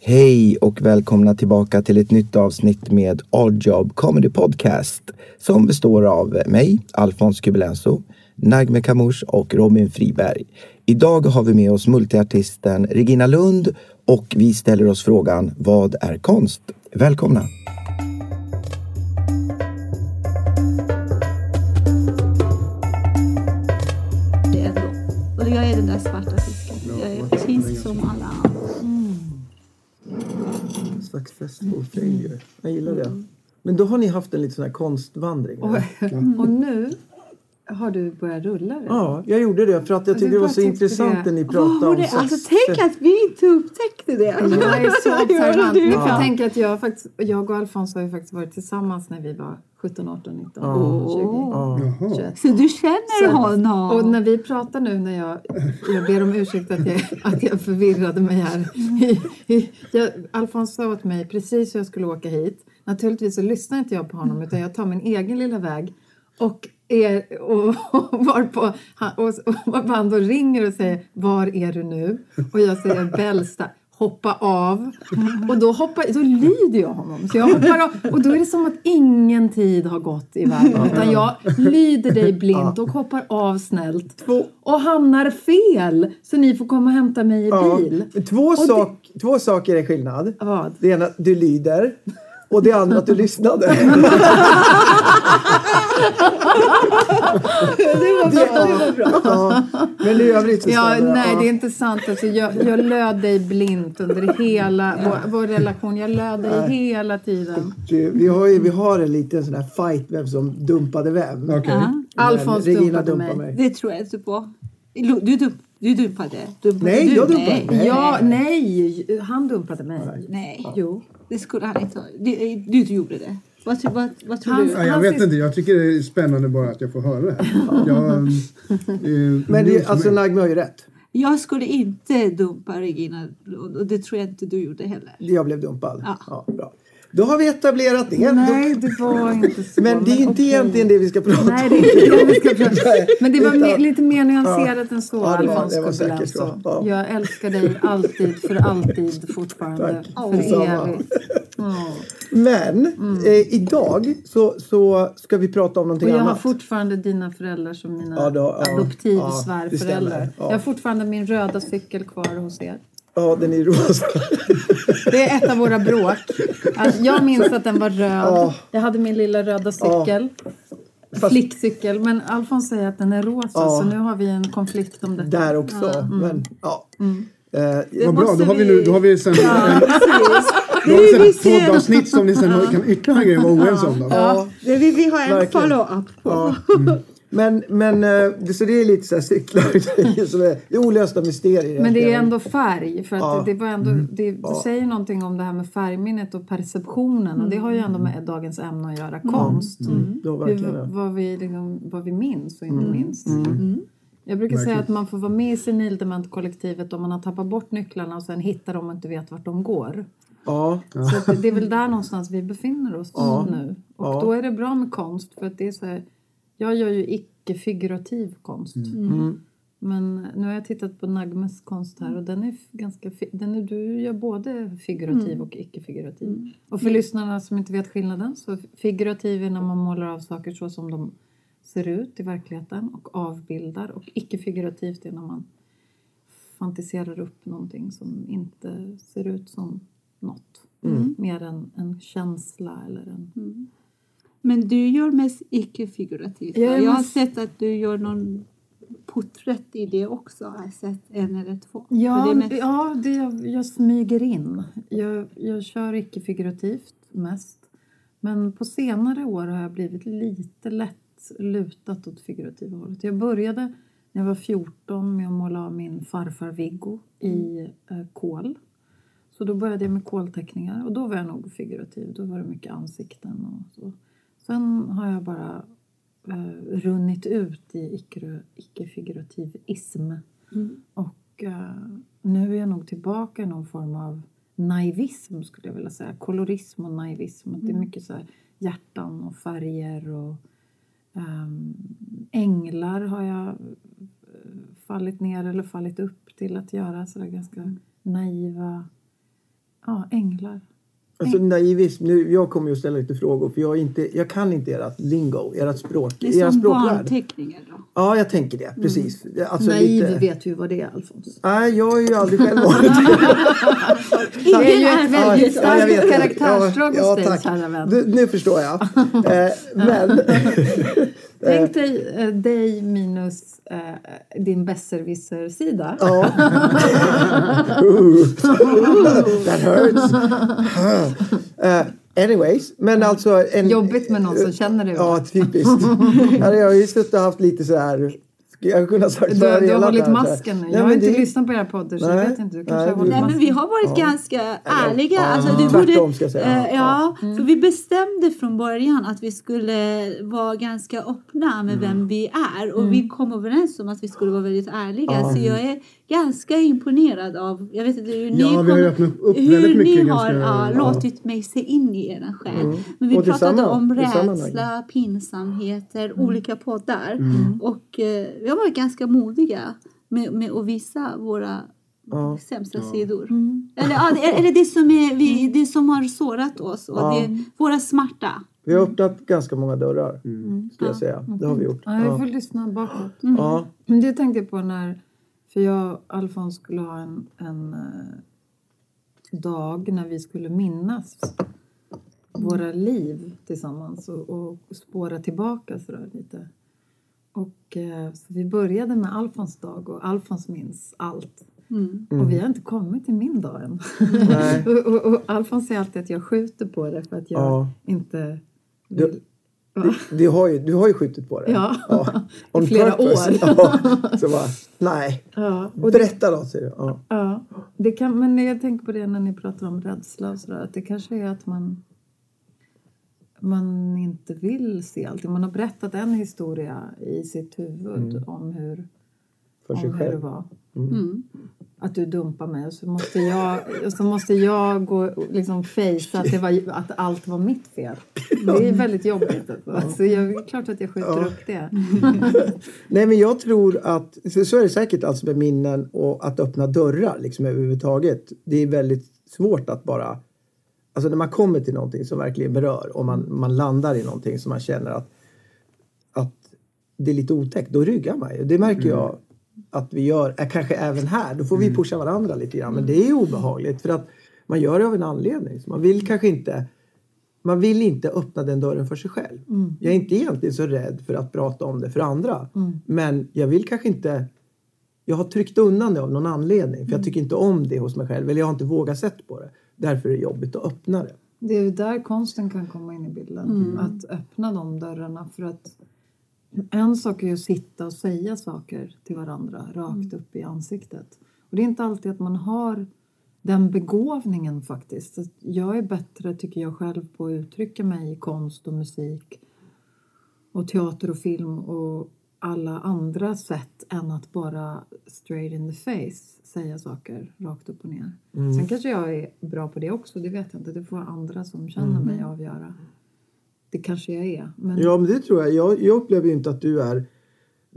Hej och välkomna tillbaka till ett nytt avsnitt med Oddjob Comedy Podcast som består av mig, Alfons Kubelenso, Nagme Kamush och Robin Friberg. Idag har vi med oss multiartisten Regina Lund och vi ställer oss frågan Vad är konst? Välkomna! jag är den där svarta fisken. Jag är precis som alla andra. Festival failure. Jag gillar det. Men då har ni haft en liten sån här konstvandring? Och, eller? och nu har du börjat rulla det. Ja, jag gjorde det för att jag tyckte det var så intressant det. när ni pratade Åh, om det, sex. alltså, tänk att vi inte upptäckte det. Jag är så observant. Ja. tänka att jag, faktiskt, jag och Alfons har ju faktiskt varit tillsammans när vi var 17, 18, 19, Ja. 20, 21. Så du känner Så- honom? Och när vi pratar nu när jag, jag ber om ursäkt att jag, att jag förvirrade mig här. Jag, Alfons sa åt mig precis hur jag skulle åka hit. Naturligtvis så lyssnar inte jag på honom utan jag tar min egen lilla väg. Och, är, och, och varpå och, och då ringer och säger Var är du nu? Och jag säger Bällsta. Hoppa av. Och då, hoppar, då lyder jag honom. Så jag hoppar av. Och då är det som att ingen tid har gått i världen. Utan jag lyder dig blint och hoppar av snällt. Och hamnar fel. Så ni får komma och hämta mig i Ja. bil. Två, Och det- sak, två saker är skillnad. Vad? Det ena, du lyder. Och det andra, att du lyssnade. Det var bra. Det var bra. Ja, men i övrigt så Ja, nej, Ja. det är inte sant. Alltså, jag, jag löd dig blint under hela vår, vår relation. Jag löd dig hela tiden. Vi har, ju, vi har en liten sån här fight vem som dumpade vem. Men Alfons Regina dumpade dumpade mig. mig. Det tror jag inte på. Du, dump, du dumpade. dumpade Nej, du? jag dumpade. Nej. Nej. Ja, nej, han dumpade mig. Nej, Jo. det skulle han inte ha. Du, du gjorde det. Vad, vad, vad tror Han- du? Ja, jag vet inte, jag tycker det är spännande bara att jag får höra det här. Jag, eh, Men det, alltså är- Nagme har ju rätt. Jag skulle inte dumpa Regina och det tror jag inte du gjorde heller. Jag blev dumpad. Ja. bra. Då har vi etablerat det. Nej, det var inte så. Men det är inte okej. egentligen det vi ska prata Nej, om. det är inte det vi ska prata om. Men det var Utan- lite mer nyanserat än så, Ja, Alfons det var säkert Kubelenso. så. Ja. Jag älskar dig alltid, för alltid, fortfarande. Tack. För Detsamma. evigt. Ja. Men Mm. eh, idag så, så ska vi prata om någonting Och jag har annat. fortfarande dina föräldrar som mina Ja, då- ja, ja. Ja. Jag har fortfarande min röda cykel kvar hos er. Ja, den är rosa. Det är ett av våra bråk. Att jag minns att den var röd. Ja. Jag hade min lilla röda cykel. Fast- Flickcykel. Men Alfons säger att den är rosa. Ja. Så nu har vi en konflikt om detta. Där också. Men ja. Eh, Vad bra, då har vi, vi- nu, då har vi sen en, Det då har vi vi sen ett poddavsnitt som ni sen har- kan ytterligare grejer vara oense om. Då. ja. Det vill vi ha en follow-up på. Ja. Men, men eh, det- så det är lite så här cyklar som är, det är olösta mysterier. Men det är ändå färg. För att Ja. det, det var ändå, det, du Ja. säger någonting om det här med färgminnet och perceptionen. Och det har ju ändå med dagens ämne att göra. Konst. Då Hur, verkligen. ja. vad, vi liksom, vad vi minns och inte minns. Jag brukar säga att man får vara med i senildement-kollektivet om man har tappat bort nycklarna och sen hittar dem och inte vet vart de går. Ja. Så det- det är väl där någonstans vi befinner oss Ja. nu. Och då är det bra med konst för att det är så här, jag gör ju icke-figurativ konst. Mm. Men nu har jag tittat på Nagmes konst här och den är ganska... Den är, du gör både figurativ Mm. och icke-figurativ. Och för lyssnarna som inte vet skillnaden så figurativ är när man målar av saker så som de ser ut i verkligheten och avbildar och icke-figurativt är när man fantiserar upp någonting som inte ser ut som något. Mer än en känsla eller en... Men du gör mest icke-figurativt. Jag Jag har sett att du gör någon porträtt i det också. Jag har sett en eller två. Ja, det mest- ja det, jag, jag smyger in. Jag, jag kör icke-figurativt mest. Men på senare år har jag blivit lite lätt lutat åt figurativa hållet. Jag började när jag var 14 med att måla av min farfar Viggo i eh, kol. Så då började jag med kolteckningar och då var jag nog figurativ. Då var det mycket ansikten och så. Sen har jag bara eh, runnit ut i icke- icke-figurativism. Och eh, nu är jag nog tillbaka i någon form av naivism skulle jag vilja säga. Kolorism och naivism. Att Det är mycket så här hjärtan och färger och ehm, änglar har jag eh, fallit ner eller fallit upp till att göra. Så där ganska naiva ja, änglar. Alltså naivism, nu, jag kommer ju att ställa lite frågor för jag, inte, jag kan inte ert lingo, ert språk, Det är som barnteckningar då. Ja, jag tänker det. Precis. Alltså, Naiv lite... vet du vad det är Alfons. Nej, jag har ju aldrig själv varit det. Ingen är ju väldigt Ja, starkt det. karaktärsdrag Ja, hos dig, tack. kära vän. Nu förstår jag. Eh, men... Tänk dig eh, dig minus eh, din besserwisser-sida. ja. Ooh. That hurts. Eh, anyways, men alltså... En, Jobbigt med någon som känner dig. Ja, typiskt. Ja, jag har ju suttit och haft lite så här... Jag har kunnat sagt Du, du har hållit masken nu. Jag har inte det- lyssnat på era poddar så Nej, jag vet inte. Du kanske nej, har hållit Nej, men vi har varit ganska ärliga. Alltså, du tvärtom borde, ska jag säga. eh, Ja. för vi bestämde från början att vi skulle vara ganska öppna med vem vi är. Och vi kom överens om att vi skulle vara väldigt ärliga. Så jag är ganska imponerad av, jag vet inte hur ni, Ja, kom- hur ni har ganska- ja, ja. låtit mig se in i er själ. Men vi Mm. Och pratade om rädsla, pinsamheter, olika poddar. Mm. Och vi har varit ganska modiga med, med att visa våra Ja. sämsta sidor. Eller, ja, det- eller det, som är, vi, det som har sårat oss och Ja. det, våra smärta. Vi har öppnat ganska många dörrar, Mm. skulle jag säga. Det har vi gjort. Ja, jag Ja. får lyssna bakåt. Ja. Men Det tänkte jag på när, för jag och Alfons skulle ha en, en eh, dag när vi skulle minnas våra liv tillsammans och, och spåra tillbaka sådär lite. Och eh, så vi började med Alfons dag och Alfons minns allt. Och vi har inte kommit till min dag än. Nej. och, och, och Alfons säger alltid att jag skjuter på det för att jag Ja. inte Du, vill. du, du, har ju, du har ju skjutit på det. Ja. On I flera purpose. år. Ja. Så bara, nej. Ja, och Berätta då, säger du. Ja. Ja, det kan, men jag tänker på det när ni pratar om rädsla och sådär. Att det kanske är att man, man inte vill se allting. Man har berättat en historia i sitt huvud om hur, För om hur det var. Mm. Att du dumpar mig och så måste jag, så måste jag gå och liksom fejsa att, det var, att allt var mitt fel. Det är väldigt jobbigt. Alltså, jag, det är klart att jag skjuter upp det. Nej, men jag tror att så, så är det säkert alltså med minnen och att öppna dörrar liksom överhuvudtaget. Det är väldigt svårt att bara Alltså när man kommer till någonting som verkligen berör och man, man landar i någonting som man känner att, att det är lite otäckt, då ryggar man ju. Det märker jag att vi gör, äh, kanske även här. Då får vi pusha varandra lite grann. Men det är obehagligt för att man gör det av en anledning. Så man vill kanske inte man vill inte öppna den dörren för sig själv. Jag är inte egentligen så rädd för att prata om det för andra. Men jag vill kanske inte... Jag har tryckt undan det av någon anledning. För jag tycker inte om det hos mig själv. Eller jag har inte vågat sett på det. Därför är det jobbigt att öppna det. Det är ju där konsten kan komma in i bilden. Att öppna de dörrarna. För att en sak är ju att sitta och säga saker till varandra rakt upp i ansiktet. Och det är inte alltid att man har den begåvningen faktiskt. Så Jag är bättre, tycker jag själv, på att uttrycka mig i konst och musik och teater och film och alla andra sätt än att bara straight in the face säga saker rakt upp och ner. Sen kanske jag är bra på det också, det vet jag inte. Det får andra som känner mig avgöra. Det kanske jag är. Men Ja, men det tror jag. Jag, jag upplever ju inte att du är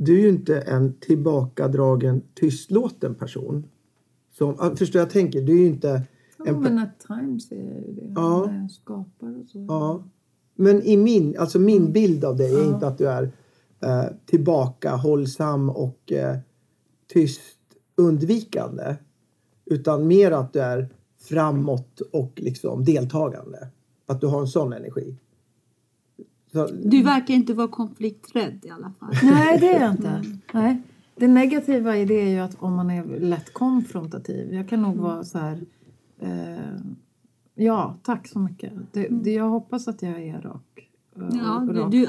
du är ju inte en tillbakadragen, tystlåten person. Som, förstår jag tänker? Du är ju inte... Ja, men at times är det. Ja. När jag skapar och så. Ja. Men i min, alltså min bild av dig är inte att du är eh, tillbakahållsam och eh, tyst undvikande. Utan mer att du är framåt och liksom deltagande. Att du har en sån energi. Så, Du verkar inte vara konflikträdd i alla fall. Nej, det är jag inte. Nej. Det negativa i det är ju att om man är lätt konfrontativ. Jag kan nog vara så här... Eh, ja, tack så mycket. Det, det, jag hoppas att jag är rak. Ja, du, du,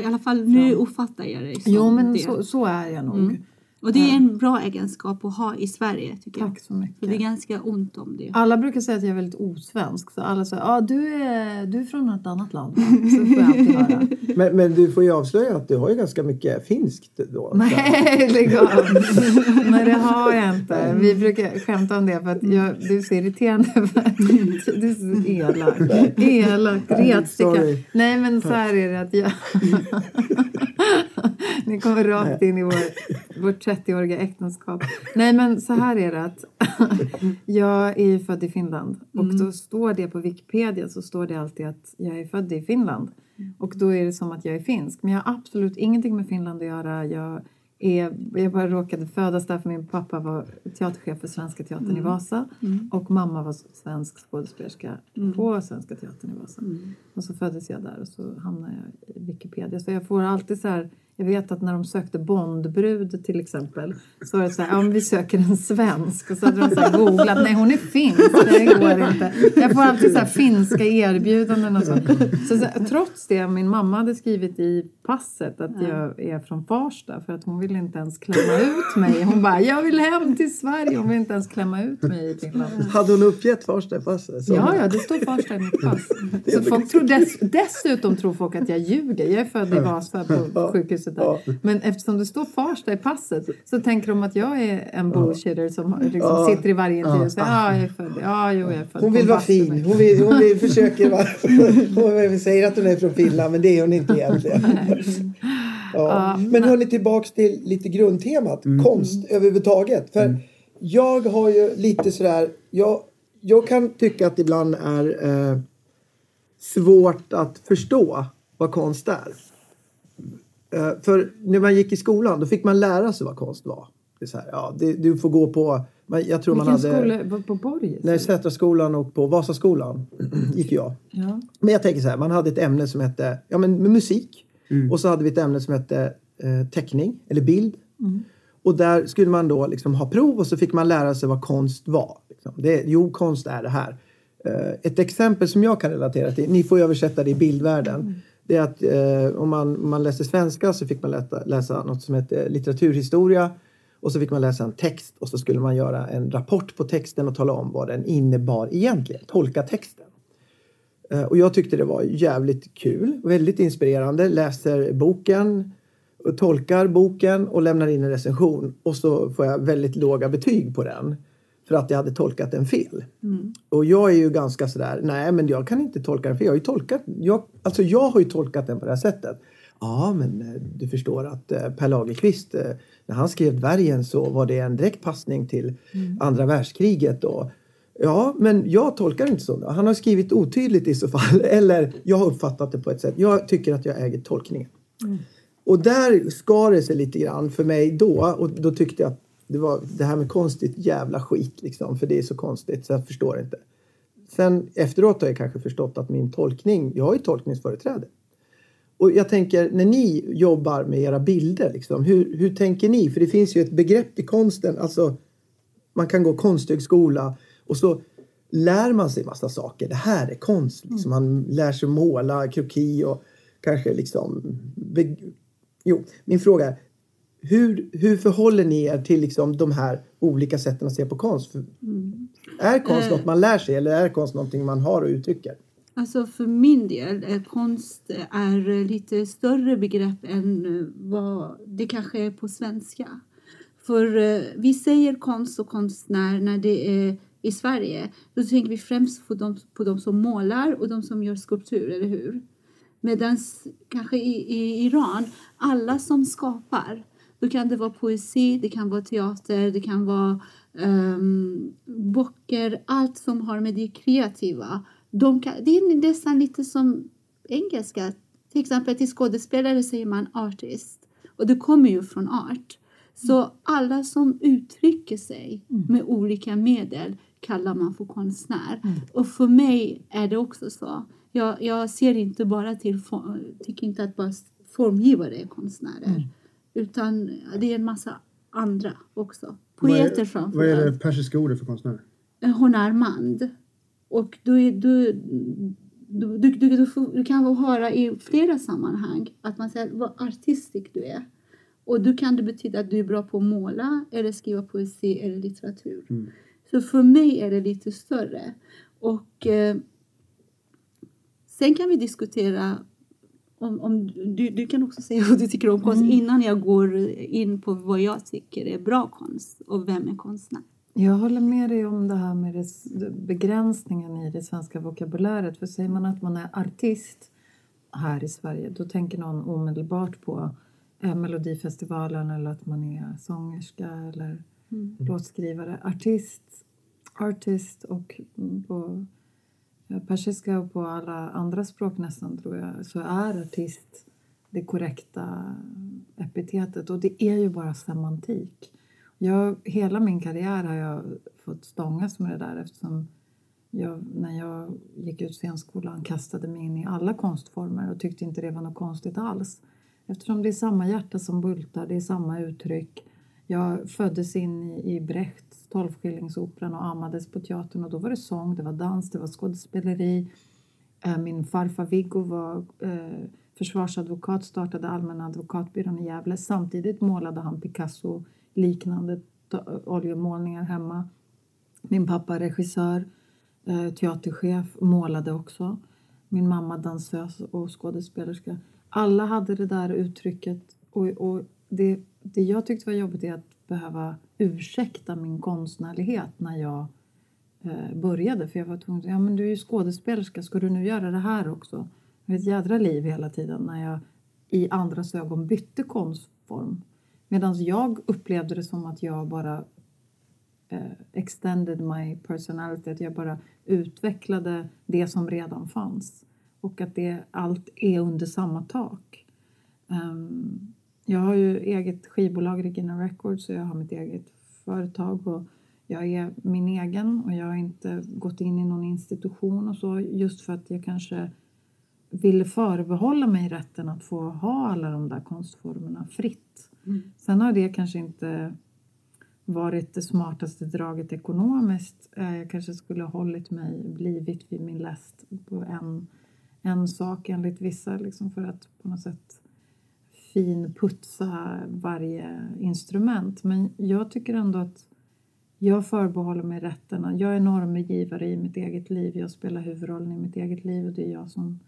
I alla fall nu uppfattar jag dig som Jo, men det. så, så är jag nog. Och det är en bra egenskap att ha i Sverige tycker jag. Tack så mycket. För det är ganska ont om det. Alla brukar säga att jag är väldigt osvensk. Så alla säger ah, du, är, du är från ett annat land. va?" Så får jag alltid höra. men, men du får ju avslöja att du har ju ganska mycket finskt då. Nej, lägg av. Nej, det har jag inte. Vi brukar skämta om det för att jag, du är så irriterande. Du är så elak. Elak, retsticka. Nej, men så här är det att jag... Ni kommer rakt in i vår, vårt 30-åriga äktenskap. Nej, men så här är det att jag är född i Finland. Och då står det på Wikipedia så står det alltid att jag är född i Finland. Och då är det som att jag är finsk. Men jag har absolut ingenting med Finland att göra. Jag, är, jag bara råkade födas där för min pappa var teaterchef för Svenska Teatern i Vasa. Och mamma var svensk skådespelerska på Svenska Teatern i Vasa. Och så föddes jag där och så hamnade jag i Wikipedia. Så jag får alltid så här... Jag vet att när de sökte Bondbrud till exempel så var det så här, ja men vi söker en svensk. Och så hade de så här googlat, nej hon är finsk, det går inte. Jag får alltid så här finska erbjudanden och så. Så, så trots det, min mamma hade skrivit i passet att jag är från Farsta för att hon ville inte ens klämma ut mig. Hon bara, jag vill hem till Sverige. Hon vill inte ens klämma ut mig i Finland. Hade hon uppgett Farsta i passet? Så- Ja, ja, det står Farsta i mitt pass. Så folk tror dess, dessutom tror folk att jag ljuger. Jag är född i Vasa på sjukhuset där. Men eftersom det står Farsta i passet så tänker de att jag är en bullshitter som liksom sitter i varje intervju och säger ja, jag är född. Ja, jo, jag är född Hon vill vara Bastumäki." fin. Hon, vill, hon vill, försöker vara... Hon säger att hon är från Finland men det är hon inte egentligen. Ja. Men hörni tillbaks till lite grundtemat. Konst överhuvudtaget. För jag har ju lite sådär... Jag, jag kan tycka att det ibland är eh, svårt att förstå vad konst är. Eh, för när man gick i skolan då fick man lära sig vad konst var. Det är så här, ja, det, du får gå på... man- Jag tror man Vilken hade... skola? På Borges? Nej, Sätraskolan och på Vasaskolan gick jag. Ja. Men jag tänker så här, man hade ett ämne som hette ja, men med musik. Och så hade vi ett ämne som hette eh, teckning eller bild. Och där skulle man då liksom ha prov och så fick man lära sig vad konst var. Liksom. Det, jo, konst är det här. Eh, ett exempel som jag kan relatera till, ni får översätta det i bildvärlden. Det är att eh, om man, om man läste svenska så fick man läsa, läsa något som heter litteraturhistoria. Och så fick man läsa en text och så skulle man göra en rapport på texten och tala om vad den innebar egentligen. Tolka texten. Eh, Och jag tyckte det var jävligt kul, väldigt inspirerande. Läser boken, tolkar boken och lämnar in en recension. Och så får jag väldigt låga betyg på den. För att jag hade tolkat den fel. Och jag är ju ganska sådär, nej men jag kan inte tolka den fel. Jag har ju tolkat, jag, alltså jag har ju tolkat den på det här sättet. Ja men eh, du förstår att eh, Per Lagerkvist, eh, när han skrev Dvärgen så var det en direkt passning till andra världskriget. Och, Ja, men jag tolkar det inte så. Han har skrivit otydligt i så fall. Eller jag har uppfattat det på ett sätt. Jag tycker att jag äger tolkningen. Och där skar det sig lite grann för mig då. Och då tyckte jag att det, var, det här med konstigt jävla skit liksom. För det är så konstigt så jag förstår inte. Sen efteråt har jag kanske förstått att min tolkning, jag har ju tolkningsföreträde. Och jag tänker när ni jobbar med era bilder, liksom, hur, hur tänker ni? För det finns ju ett begrepp i konsten, alltså man kan gå konsthögskola och så lär man sig massa saker. Det här är konst. Liksom. Man lär sig måla, kroki och kanske liksom... Jo, min fråga är hur, hur förhåller ni er till liksom de här olika sätten att se på konst? För Är konst något man lär sig eller är konst någonting man har och uttrycker? Alltså för min del, eh, konst är eh, lite större begrepp än eh, vad det kanske är på svenska. För eh, vi säger konst och konstnär när det är i Sverige. Då tänker vi främst på de, på de som målar och de som gör skulptur, eller hur? Medan kanske i, i Iran, alla som skapar. Då kan det vara poesi, det kan vara teater, det kan vara um, böcker, allt som har med det kreativa. De kan, det är nästan lite som engelska. Till exempel till skådespelare säger man artist. Och det kommer ju från art. Så alla som uttrycker sig Mm. med olika medel kallar man för konstnär. Mm. Och för mig är det också så. Jag, jag ser inte bara till, tycker inte att bara formgivare är konstnärer. Mm. Utan det är en massa andra också. Vad är- Poeter framför Vad är det persiska ordet för konstnär? Hon är Armand. Och du, du, du, du, du, du kan höra i flera sammanhang att man säger vad artistisk du är. Och då kan det betyda att du är bra på att måla eller skriva poesi eller litteratur. Mm. Så för mig är det lite större. Och eh, sen kan vi diskutera om, om du, du kan också säga vad du tycker om konst innan jag går in på vad jag tycker är bra konst och vem är konstnär. Jag håller med dig om det här med det, begränsningen i det svenska vokabuläret. För säger man att man är artist här i Sverige då tänker någon omedelbart på eh, Melodifestivalen eller att man är sångerska eller låtskrivare. Artist, artist och på persiska och på alla andra språk nästan tror jag så är artist det korrekta epitetet och det är ju bara semantik. Jag, hela min karriär har jag fått stångas med det där eftersom jag, när jag gick ut scenskolan kastade mig in i alla konstformer och tyckte inte det var något konstigt alls. Eftersom det är samma hjärta som bultar, det är samma uttryck. Jag föddes in i, i Brecht Tolvskillingsoperan och ammades på teatern och då var det sång, det var dans, det var skådespeleri. Eh, min farfar Viggo var eh, försvarsadvokat, startade Allmänna advokatbyrån i Gävle. Samtidigt målade han Picasso-liknande oljemålningar hemma. Min pappa regissör, eh, teaterchef, målade också. Min mamma dansös och skådespelerska. Alla hade det där uttrycket. Och, och det, det jag tyckte var jobbigt är att behöva ursäkta min konstnärlighet när jag eh, började. För jag var tvungen att ja men du är ju skådespelerska, ska du nu göra det här också? Det var ett jädra liv hela tiden när jag i andras ögon bytte konstform. Medan jag upplevde det som att jag bara eh, extended my personality, att jag bara utvecklade det som redan fanns. Och att det, allt är under samma tak. Um, jag har ju eget skivbolag, Regina Records, och jag har mitt eget företag. Och jag är min egen och jag har inte gått in i någon institution och så just för att jag kanske ville förbehålla mig rätten att få ha alla de där konstformerna fritt. Sen har det kanske inte varit det smartaste draget ekonomiskt. Eh, Jag kanske skulle ha hållit mig, blivit vid min läst på en, en sak enligt vissa liksom för att på något sätt finputsa varje instrument. Men jag tycker ändå att jag förbehåller mig rätten. Jag är normgivare i mitt eget liv. Jag spelar huvudrollen i mitt eget liv och det är jag som,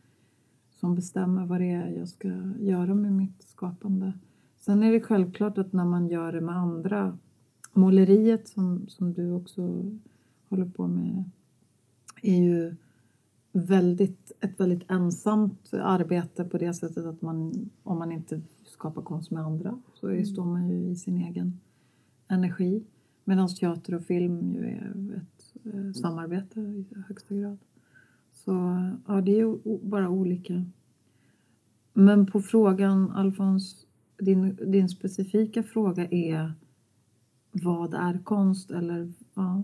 som bestämmer vad det är jag ska göra med mitt skapande. Sen är det självklart att när man gör det med andra, måleriet som, som du också håller på med är ju väldigt, ett väldigt ensamt arbete på det sättet att man, om man inte skapar konst med andra så är, står man ju i sin egen energi. Medan teater och film ju är ett eh, samarbete i högsta grad. Så ja, det är ju bara olika. Men på frågan, Alfons, din, din specifika fråga är vad är konst? Eller, ja.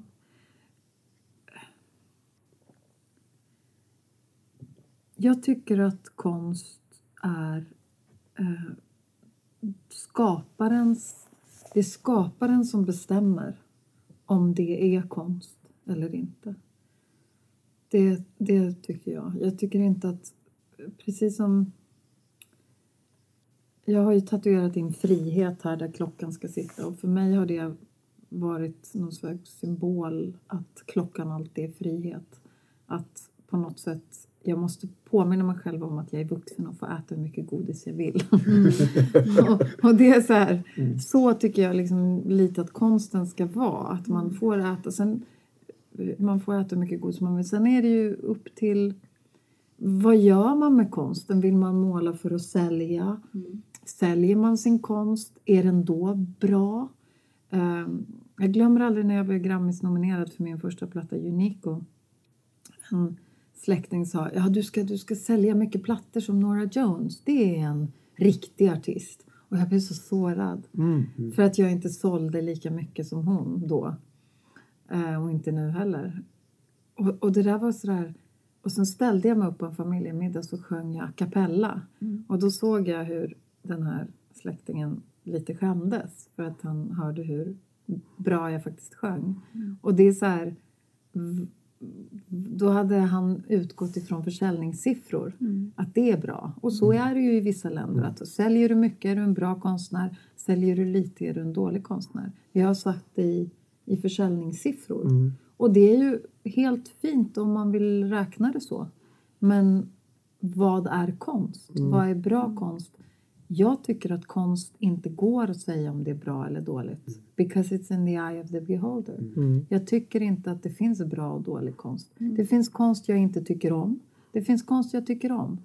Jag tycker att konst är eh, skaparens... Det är skaparen som bestämmer om det är konst eller inte. Det, det tycker jag. Jag tycker inte att... Precis som... Jag har ju tatuerat in frihet här där klockan ska sitta och för mig har det varit någon slags symbol att klockan alltid är frihet. Att på något sätt, jag måste påminna mig själv om att jag är vuxen och får äta hur mycket godis jag vill. och, och det är så här, så tycker jag liksom lite att konsten ska vara. Att man får äta, sen, man får äta hur mycket godis man vill. Sen är det ju upp till vad gör man med konsten? Vill man måla för att sälja? Säljer man sin konst? Är den då bra? Ehm, jag glömmer aldrig när jag blev Grammis-nominerad för min första platta Unico. En släkting sa ja, du, ska, du ska sälja mycket plattor som Nora Jones. Det är en riktig artist. Och jag blev så sårad. För att jag inte sålde lika mycket som hon då. Eh, och inte nu heller. Och, och det där var sådär... Och sen ställde jag mig upp på en familjemiddag så sjöng jag a cappella. Och då såg jag hur den här släktingen lite skämdes för att han hörde hur bra jag faktiskt sjöng. Och det är så här... Då hade han utgått ifrån försäljningssiffror. Att det är bra. Och så är det ju i vissa länder. Att säljer du mycket är du en bra konstnär. Säljer du lite är du en dålig konstnär. Vi har satt det i, i försäljningssiffror. Och det är ju helt fint om man vill räkna det så. Men vad är konst? Vad är bra konst? Jag tycker att konst inte går att säga om det är bra eller dåligt. Because it's in the eye of the beholder. Jag tycker inte att det finns bra och dålig konst. Det finns konst jag inte tycker om. Det finns konst jag tycker om.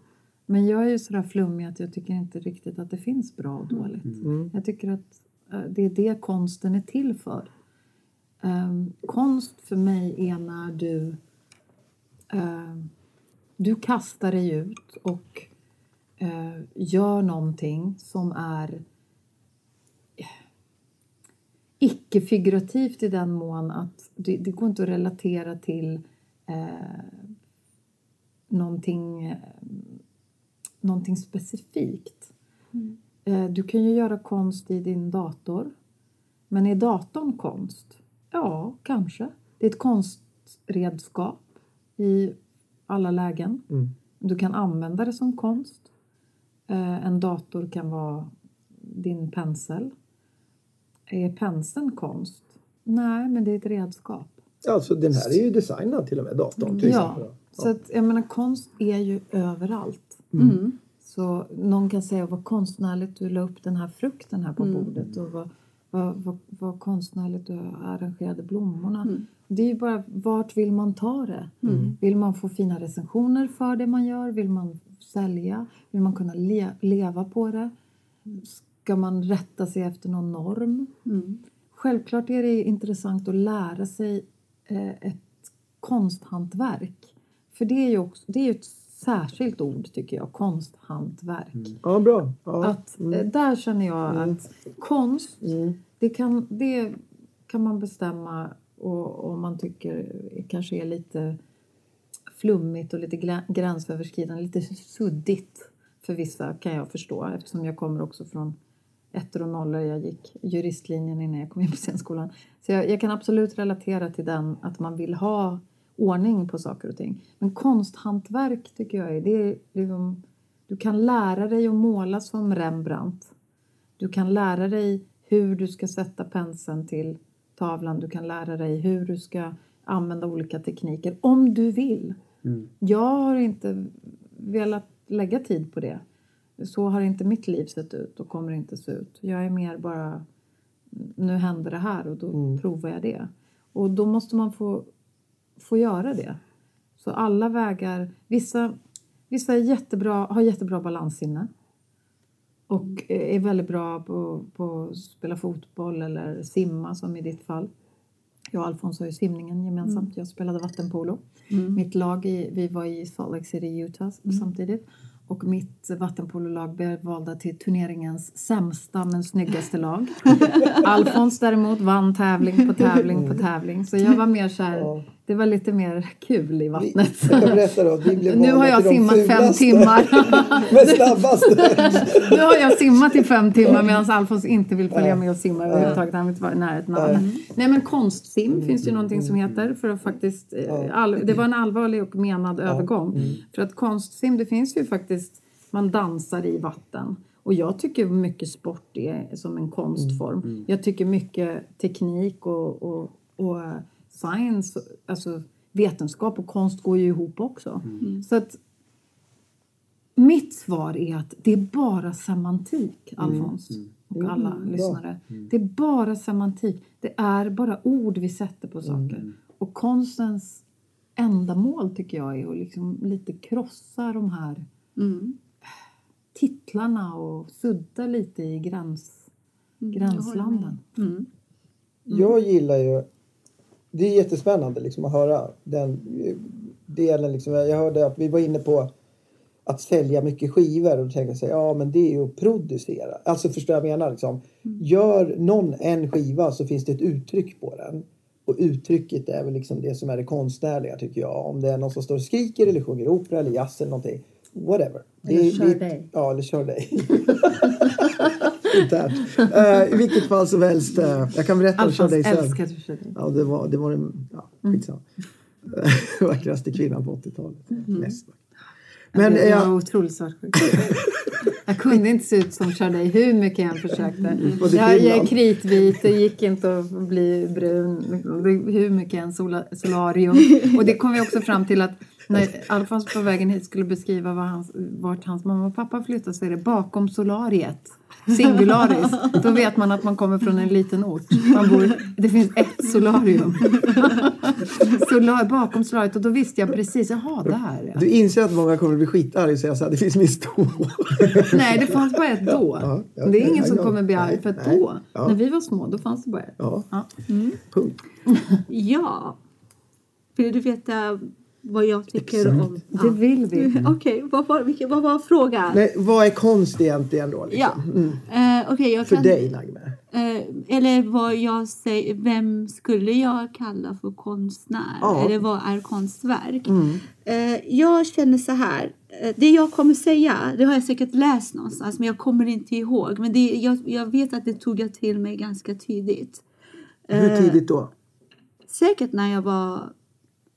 Men jag är ju sådär flummig att jag tycker inte riktigt att det finns bra och dåligt. Jag tycker att eh, det är det konsten är till för. Ehm, konst för mig är när du ehm, du kastar dig ut och eh, gör någonting som är eh, icke-figurativt i den mån att det, det går inte att relatera till eh, någonting, eh, någonting specifikt. Eh, du kan ju göra konst i din dator. Men är datorn konst? Ja, kanske. Det är ett konstredskap i alla lägen. Du kan använda det som konst. Eh, en dator kan vara din pensel. Är penseln konst? Nej, men det är ett redskap. Alltså den här är ju designad till och med, datorn till Ja, exempel. så att, jag menar konst är ju överallt. Så någon kan säga vad konstnärligt du la upp den här frukten här på bordet och vad, vad, vad, vad konstnärligt du arrangerade blommorna. Det är ju bara vart vill man ta det? Vill man få fina recensioner för det man gör? Vill man sälja? Vill man kunna le, leva på det? Ska man rätta sig efter någon norm? Självklart är det intressant att lära sig eh, ett konsthantverk. För det är ju också, det är ju ett särskilt ord tycker jag, konsthantverk. Ja, bra. Ja. Att, eh, där känner jag att konst, det, kan, det kan man bestämma och om man tycker kanske är lite flummigt och lite gränsöverskridande, lite suddigt för vissa kan jag förstå eftersom jag kommer också från ettor och nollor. Jag gick juristlinjen innan jag kom in på scenskolan. Så jag, jag kan absolut relatera till den att man vill ha ordning på saker och ting. Men konsthantverk tycker jag är, det är liksom, du kan lära dig att måla som Rembrandt. Du kan lära dig hur du ska sätta penseln till tavlan. Du kan lära dig hur du ska använda olika tekniker om du vill. Jag har inte velat lägga tid på det. Så har inte mitt liv sett ut och kommer inte se ut. Jag är mer bara, nu händer det här och då provar jag det. Och då måste man få, få göra det. Så alla vägar, vissa, vissa är jättebra, har jättebra balanssinne. Och är väldigt bra på, på att spela fotboll eller simma som i ditt fall. Jag och Alfons har ju simningen gemensamt. Jag spelade vattenpolo. Mitt lag, i, vi var i Salt Lake City, Utah samtidigt. Och mitt vattenpololag blev valda till turneringens sämsta men snyggaste lag. Alfons däremot vann tävling på tävling på tävling. Så jag var mer så här, det var lite mer kul i vattnet. Jag kan berätta då, vi Nu har jag simmat fem fulaste, timmar. Men snabbast. Nu har jag simmat i fem timmar medan Alfons inte vill följa med och simma överhuvudtaget. Han vill inte vara i närheten av. Nej men konstsim finns ju någonting som heter för att faktiskt... eh, All, det var en allvarlig och menad övergång. För att konstsim, det finns ju faktiskt... Man dansar i vatten. Och jag tycker mycket sport är som en konstform. Jag tycker mycket teknik och, och, och science, alltså vetenskap och konst går ju ihop också. Så att mitt svar är att det är bara semantik, Alfons och alla lyssnare. Det är bara semantik. Det är bara ord vi sätter på saker. Och konstens ändamål tycker jag är att liksom lite krossa de här titlarna och sudda lite i gräns, gränslanden. Mm. Jag gillar ju... Det är jättespännande liksom att höra den eh, delen. Liksom. Jag hörde att vi var inne på att sälja mycket skivor och så här, ja men det är ju att producera. Alltså förstår jag menar liksom. Gör någon en skiva så finns det ett uttryck på den. Och uttrycket är väl liksom det som är det konstnärliga tycker jag. Om det är någon som står och skriker eller sjunger opera eller jazz eller någonting. Whatever. Det Eller kör dig. Ja, eller kör dig. Internt. Eh, I vilket fall som helst. eh, jag kan berätta om Alfons dig sen. dig. Ja, det var, det var den ja, skitsamma. Vackraste kvinnan på 80-talet. Mest. Men jag jag, var otroligt svartsjuk. Jag kunde inte se ut som dig hur mycket jag än försökte. Det Jag, jag är kritvit, det gick inte att bli brun. Hur mycket än sola, solarium. Och det kom vi också fram till att när Alfons på vägen hit skulle beskriva var hans, vart hans mamma och pappa flyttade så är det bakom solariet. Singularis. Då vet man att man kommer från en liten ort. Man bor, det finns ett solarium. Solar, bakom solariet. Och då visste jag precis, jaha, där du inser att många kommer bli skitarga och säga så här, det finns minst två. Nej, det fanns bara ett då. Ja, ja, det är ingen som kommer bli arg för att nej. då, Ja. när vi var små, då fanns det bara ett. Ja, Ja. punkt. Ja. Vill du veta vad jag tycker om... Det vill vi. Okej, vad, var, vad var frågan? Nej, vad är konst egentligen då? Liksom? Ja. Eh, Okej, jag För kan... dig Nagme. Eh, eller vad jag säger, vem skulle jag kalla för konstnär? Ja. Eller vad är konstverk? Eh, jag känner så här, eh, det jag kommer säga, det har jag säkert läst någonstans men jag kommer inte ihåg. Men det, jag, jag vet att det tog jag till mig ganska tidigt. Hur tidigt då? Säkert när jag var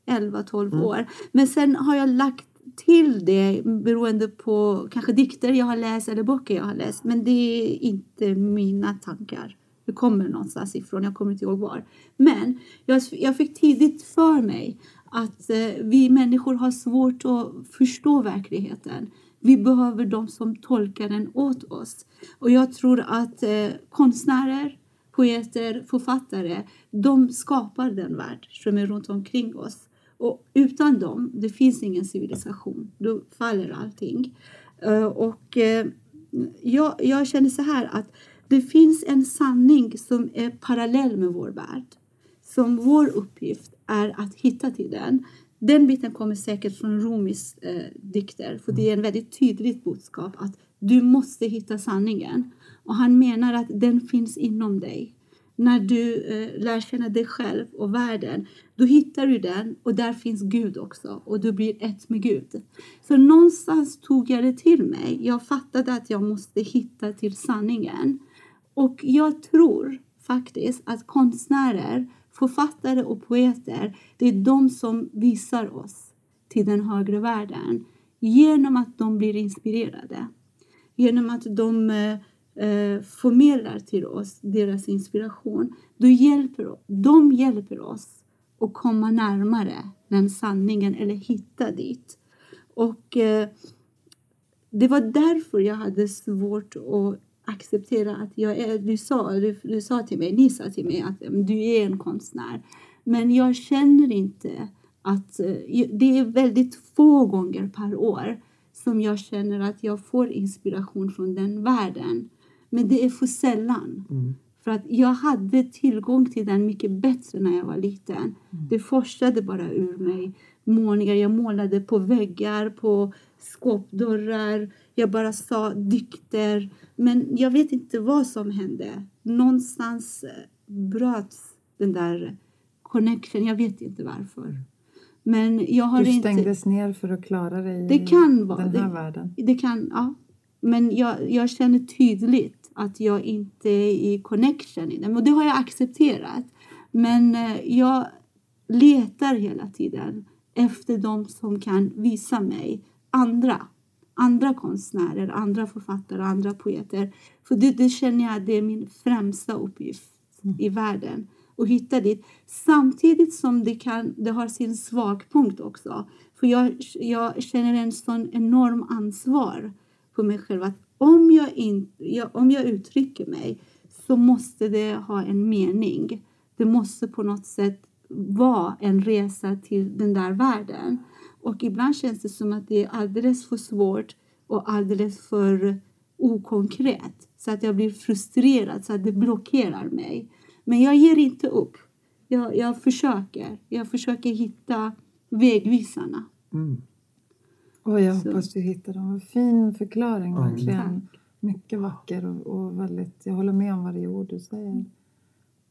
11-12 år. Men sen har jag lagt till det beroende på kanske dikter jag har läst eller böcker jag har läst. Men det är inte mina tankar. Det kommer någonstans ifrån, jag kommer inte ihåg var. Men jag, jag fick tidigt för mig att eh, vi människor har svårt att förstå verkligheten. Vi behöver de som tolkar den åt oss. Och jag tror att eh, konstnärer, poeter, författare, de skapar den värld som är runt omkring oss. Och utan dem, det finns ingen civilisation. Då faller allting. Eh, och eh, jag, jag känner så här att det finns en sanning som är parallell med vår värld. Som vår uppgift är att hitta till den. Den biten kommer säkert från Rumis eh, dikter. För det är en väldigt tydligt budskap att du måste hitta sanningen. Och han menar att den finns inom dig. När du eh, lär känna dig själv och världen, då hittar du den och där finns Gud också. Och du blir ett med Gud. Så någonstans tog jag det till mig. Jag fattade att jag måste hitta till sanningen. Och jag tror faktiskt att konstnärer, författare och poeter, det är de som visar oss till den högre världen genom att de blir inspirerade. Genom att de eh, eh, förmedlar till oss deras inspiration. Då hjälper, de hjälper oss att komma närmare den sanningen eller hitta dit. Och eh, det var därför jag hade svårt att acceptera att jag är, du sa, du, du sa till mig, ni sa till mig att du är en konstnär. Men jag känner inte att, eh, det är väldigt få gånger per år som jag känner att jag får inspiration från den världen. Men det är för sällan. För att jag hade tillgång till den mycket bättre när jag var liten. Det forsade bara ur mig. Målningar, jag målade på väggar, på skåpdörrar. Jag bara sa dikter. Men jag vet inte vad som hände. Någonstans eh, bröts den där connection. Jag vet inte varför. Men jag har Du inte... stängdes ner för att klara dig Det i kan vara. den här det, världen. Det kan, ja. Men jag, jag känner tydligt att jag inte är i connection i den. Och det har jag accepterat. Men eh, jag letar hela tiden efter de som kan visa mig andra. Andra konstnärer, andra författare, andra poeter. För det, det känner jag att det är min främsta uppgift i världen. Och hitta dit. Samtidigt som det, kan, det har sin svagpunkt också. För jag, jag känner en sån enorm ansvar på mig själv. Att om jag, in, jag, om jag uttrycker mig så måste det ha en mening. Det måste på något sätt vara en resa till den där världen. Och ibland känns det som att det är alldeles för svårt och alldeles för okonkret så att jag blir frustrerad så att det blockerar mig. Men jag ger inte upp. Jag, jag försöker. Jag försöker hitta vägvisarna. Mm. Och jag Så. hoppas du hittar dem. Fin förklaring, verkligen. Mycket vacker och, och väldigt, jag håller med om varje ord du säger.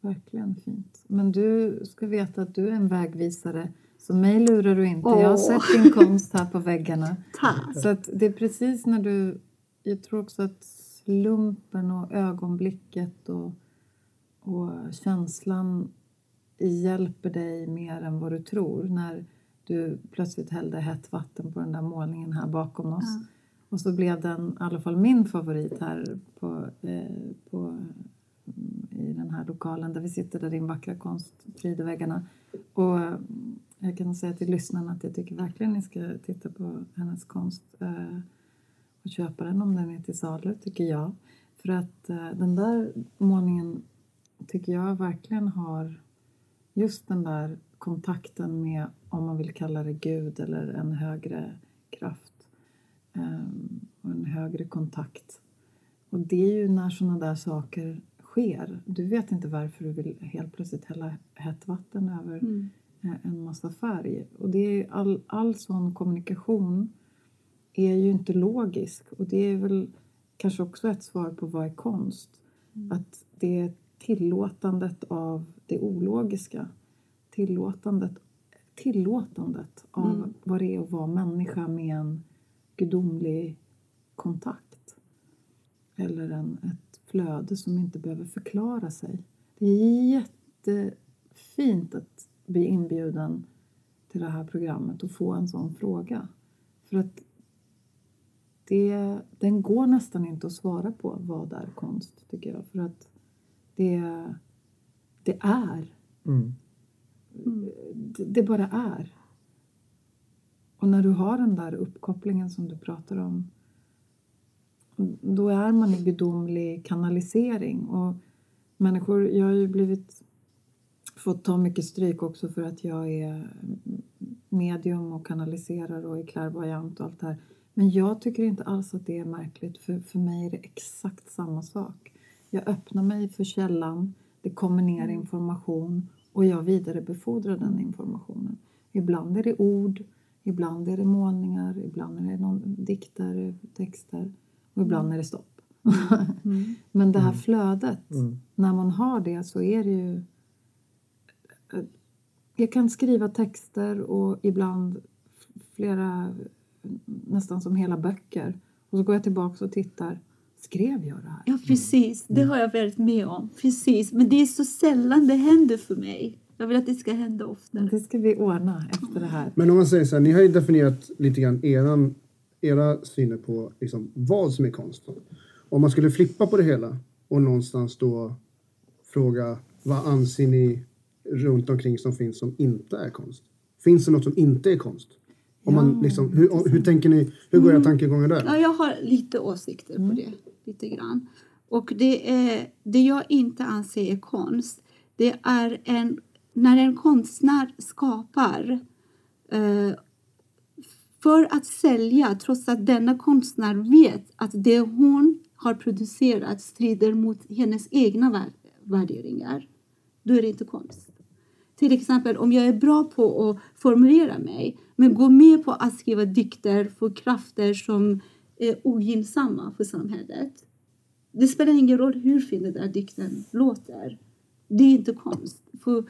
Verkligen fint. Men du ska veta att du är en vägvisare. Så mig lurar du inte. Jag har sett din konst här på väggarna. Tack. Så att det är precis när du... Jag tror också att slumpen och ögonblicket och, och känslan hjälper dig mer än vad du tror. När du plötsligt hällde hett vatten på den där målningen här bakom oss. Och så blev den, i alla fall min favorit här på, eh, på, mm, i den här lokalen där vi sitter, där din vackra konst pryder väggarna. Och mm, jag kan säga till lyssnarna att jag tycker verkligen ni ska titta på hennes konst eh, och köpa den om den är till salu, tycker jag. För att eh, den där målningen tycker jag verkligen har just den där kontakten med, om man vill kalla det Gud eller en högre kraft ehm, och en högre kontakt. Och det är ju när sådana där saker sker. Du vet inte varför du vill helt plötsligt hälla hett vatten över Mm. eh, en massa färg. Och det är all, all sån kommunikation är ju inte logisk. Och det är väl kanske också ett svar på vad är konst. Att det är tillåtandet av det ologiska. Tillåtandet, tillåtandet av Mm. vad det är att vara människa med en gudomlig kontakt. Eller en, ett flöde som inte behöver förklara sig. Det är jättefint att bli inbjuden till det här programmet och få en sån fråga. För att det, den går nästan inte att svara på vad är konst, tycker jag. För att det, det är. Mm. Det, det bara är. Och när du har den där uppkopplingen som du pratar om då är man i gudomlig kanalisering. Och människor, jag har ju blivit fått ta mycket stryk också för att jag är medium och kanaliserar och är klärvoajant och allt det här. Men jag tycker inte alls att det är märkligt för för mig är det exakt samma sak. Jag öppnar mig för källan, det kommer ner information och jag vidarebefordrar den informationen. Ibland är det ord, ibland är det målningar, ibland är det någon, dikter, texter och ibland är det stopp. Men det här flödet, när man har det så är det ju... Jag kan skriva texter och ibland flera, nästan som hela böcker. Och så går jag tillbaka och tittar. Skrev jag det här? Ja, precis. Det har jag varit med om. Precis. Men det är så sällan det händer för mig. Jag vill att det ska hända oftare. Det ska vi ordna efter det här. Men om man säger så här, ni har ju definierat lite grann eran, era syner på liksom, vad som är konst. Om man skulle flippa på det hela och någonstans då fråga vad anser ni runt omkring som finns som inte är konst? Finns det något som inte är konst? Om man, liksom, hur, hur tänker ni, hur går era tankegångar där? Ja, jag har lite åsikter på det. Lite grann. Och det, är, det jag inte anser är konst, det är en, när en konstnär skapar eh, för att sälja trots att denna konstnär vet att det hon har producerat strider mot hennes egna vär- värderingar. Då är det inte konst. Till exempel om jag är bra på att formulera mig men går med på att skriva dikter för krafter som är ogynnsamma för samhället. Det spelar ingen roll hur fin den där dikten låter. Det är inte konst. För,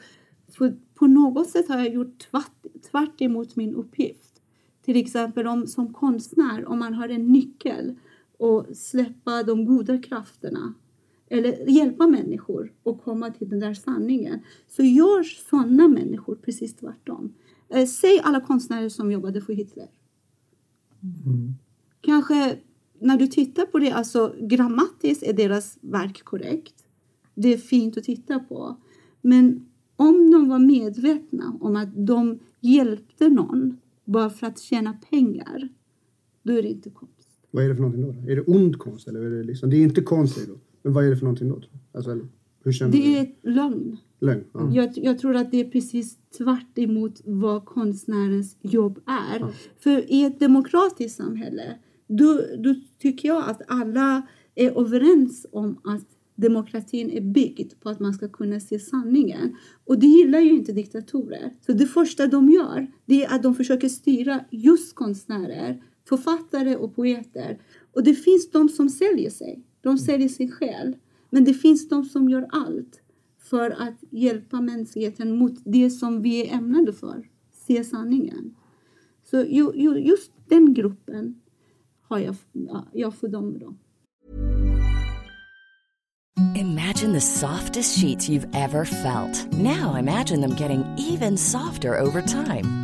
för på något sätt har jag gjort tvärt, tvärt emot min uppgift. Till exempel om, som konstnär, om man har en nyckel och släppa de goda krafterna eller hjälpa människor att komma till den där sanningen så gör sådana människor precis tvärtom. Eh, säg alla konstnärer som jobbade för Hitler. Mm. Kanske när du tittar på det, alltså grammatiskt är deras verk korrekt. Det är fint att titta på. Men om de var medvetna om att de hjälpte någon bara för att tjäna pengar, då är det inte konst. Vad är det för någonting då? Är det ond konst? Eller är det, liksom, det är inte konst du. Men vad är det för någonting då? Alltså, hur känner Det du? är lögn. Lögn? Ja. Jag, jag tror att det är precis tvärt emot vad konstnärens jobb är. Ja. För i ett demokratiskt samhälle då, då tycker jag att alla är överens om att demokratin är byggd på att man ska kunna se sanningen. Och det gillar ju inte diktatorer. Så det första de gör, det är att de försöker styra just konstnärer, författare och poeter. Och det finns de som säljer sig. De säljer sig själv. Men det finns de som gör allt för att hjälpa mänskligheten mot det som vi är ämnade för. Se sanningen. Så ju, ju, just den gruppen har jag, jag dem. Imagine the softest sheets you've ever felt. Now imagine them getting even softer over time.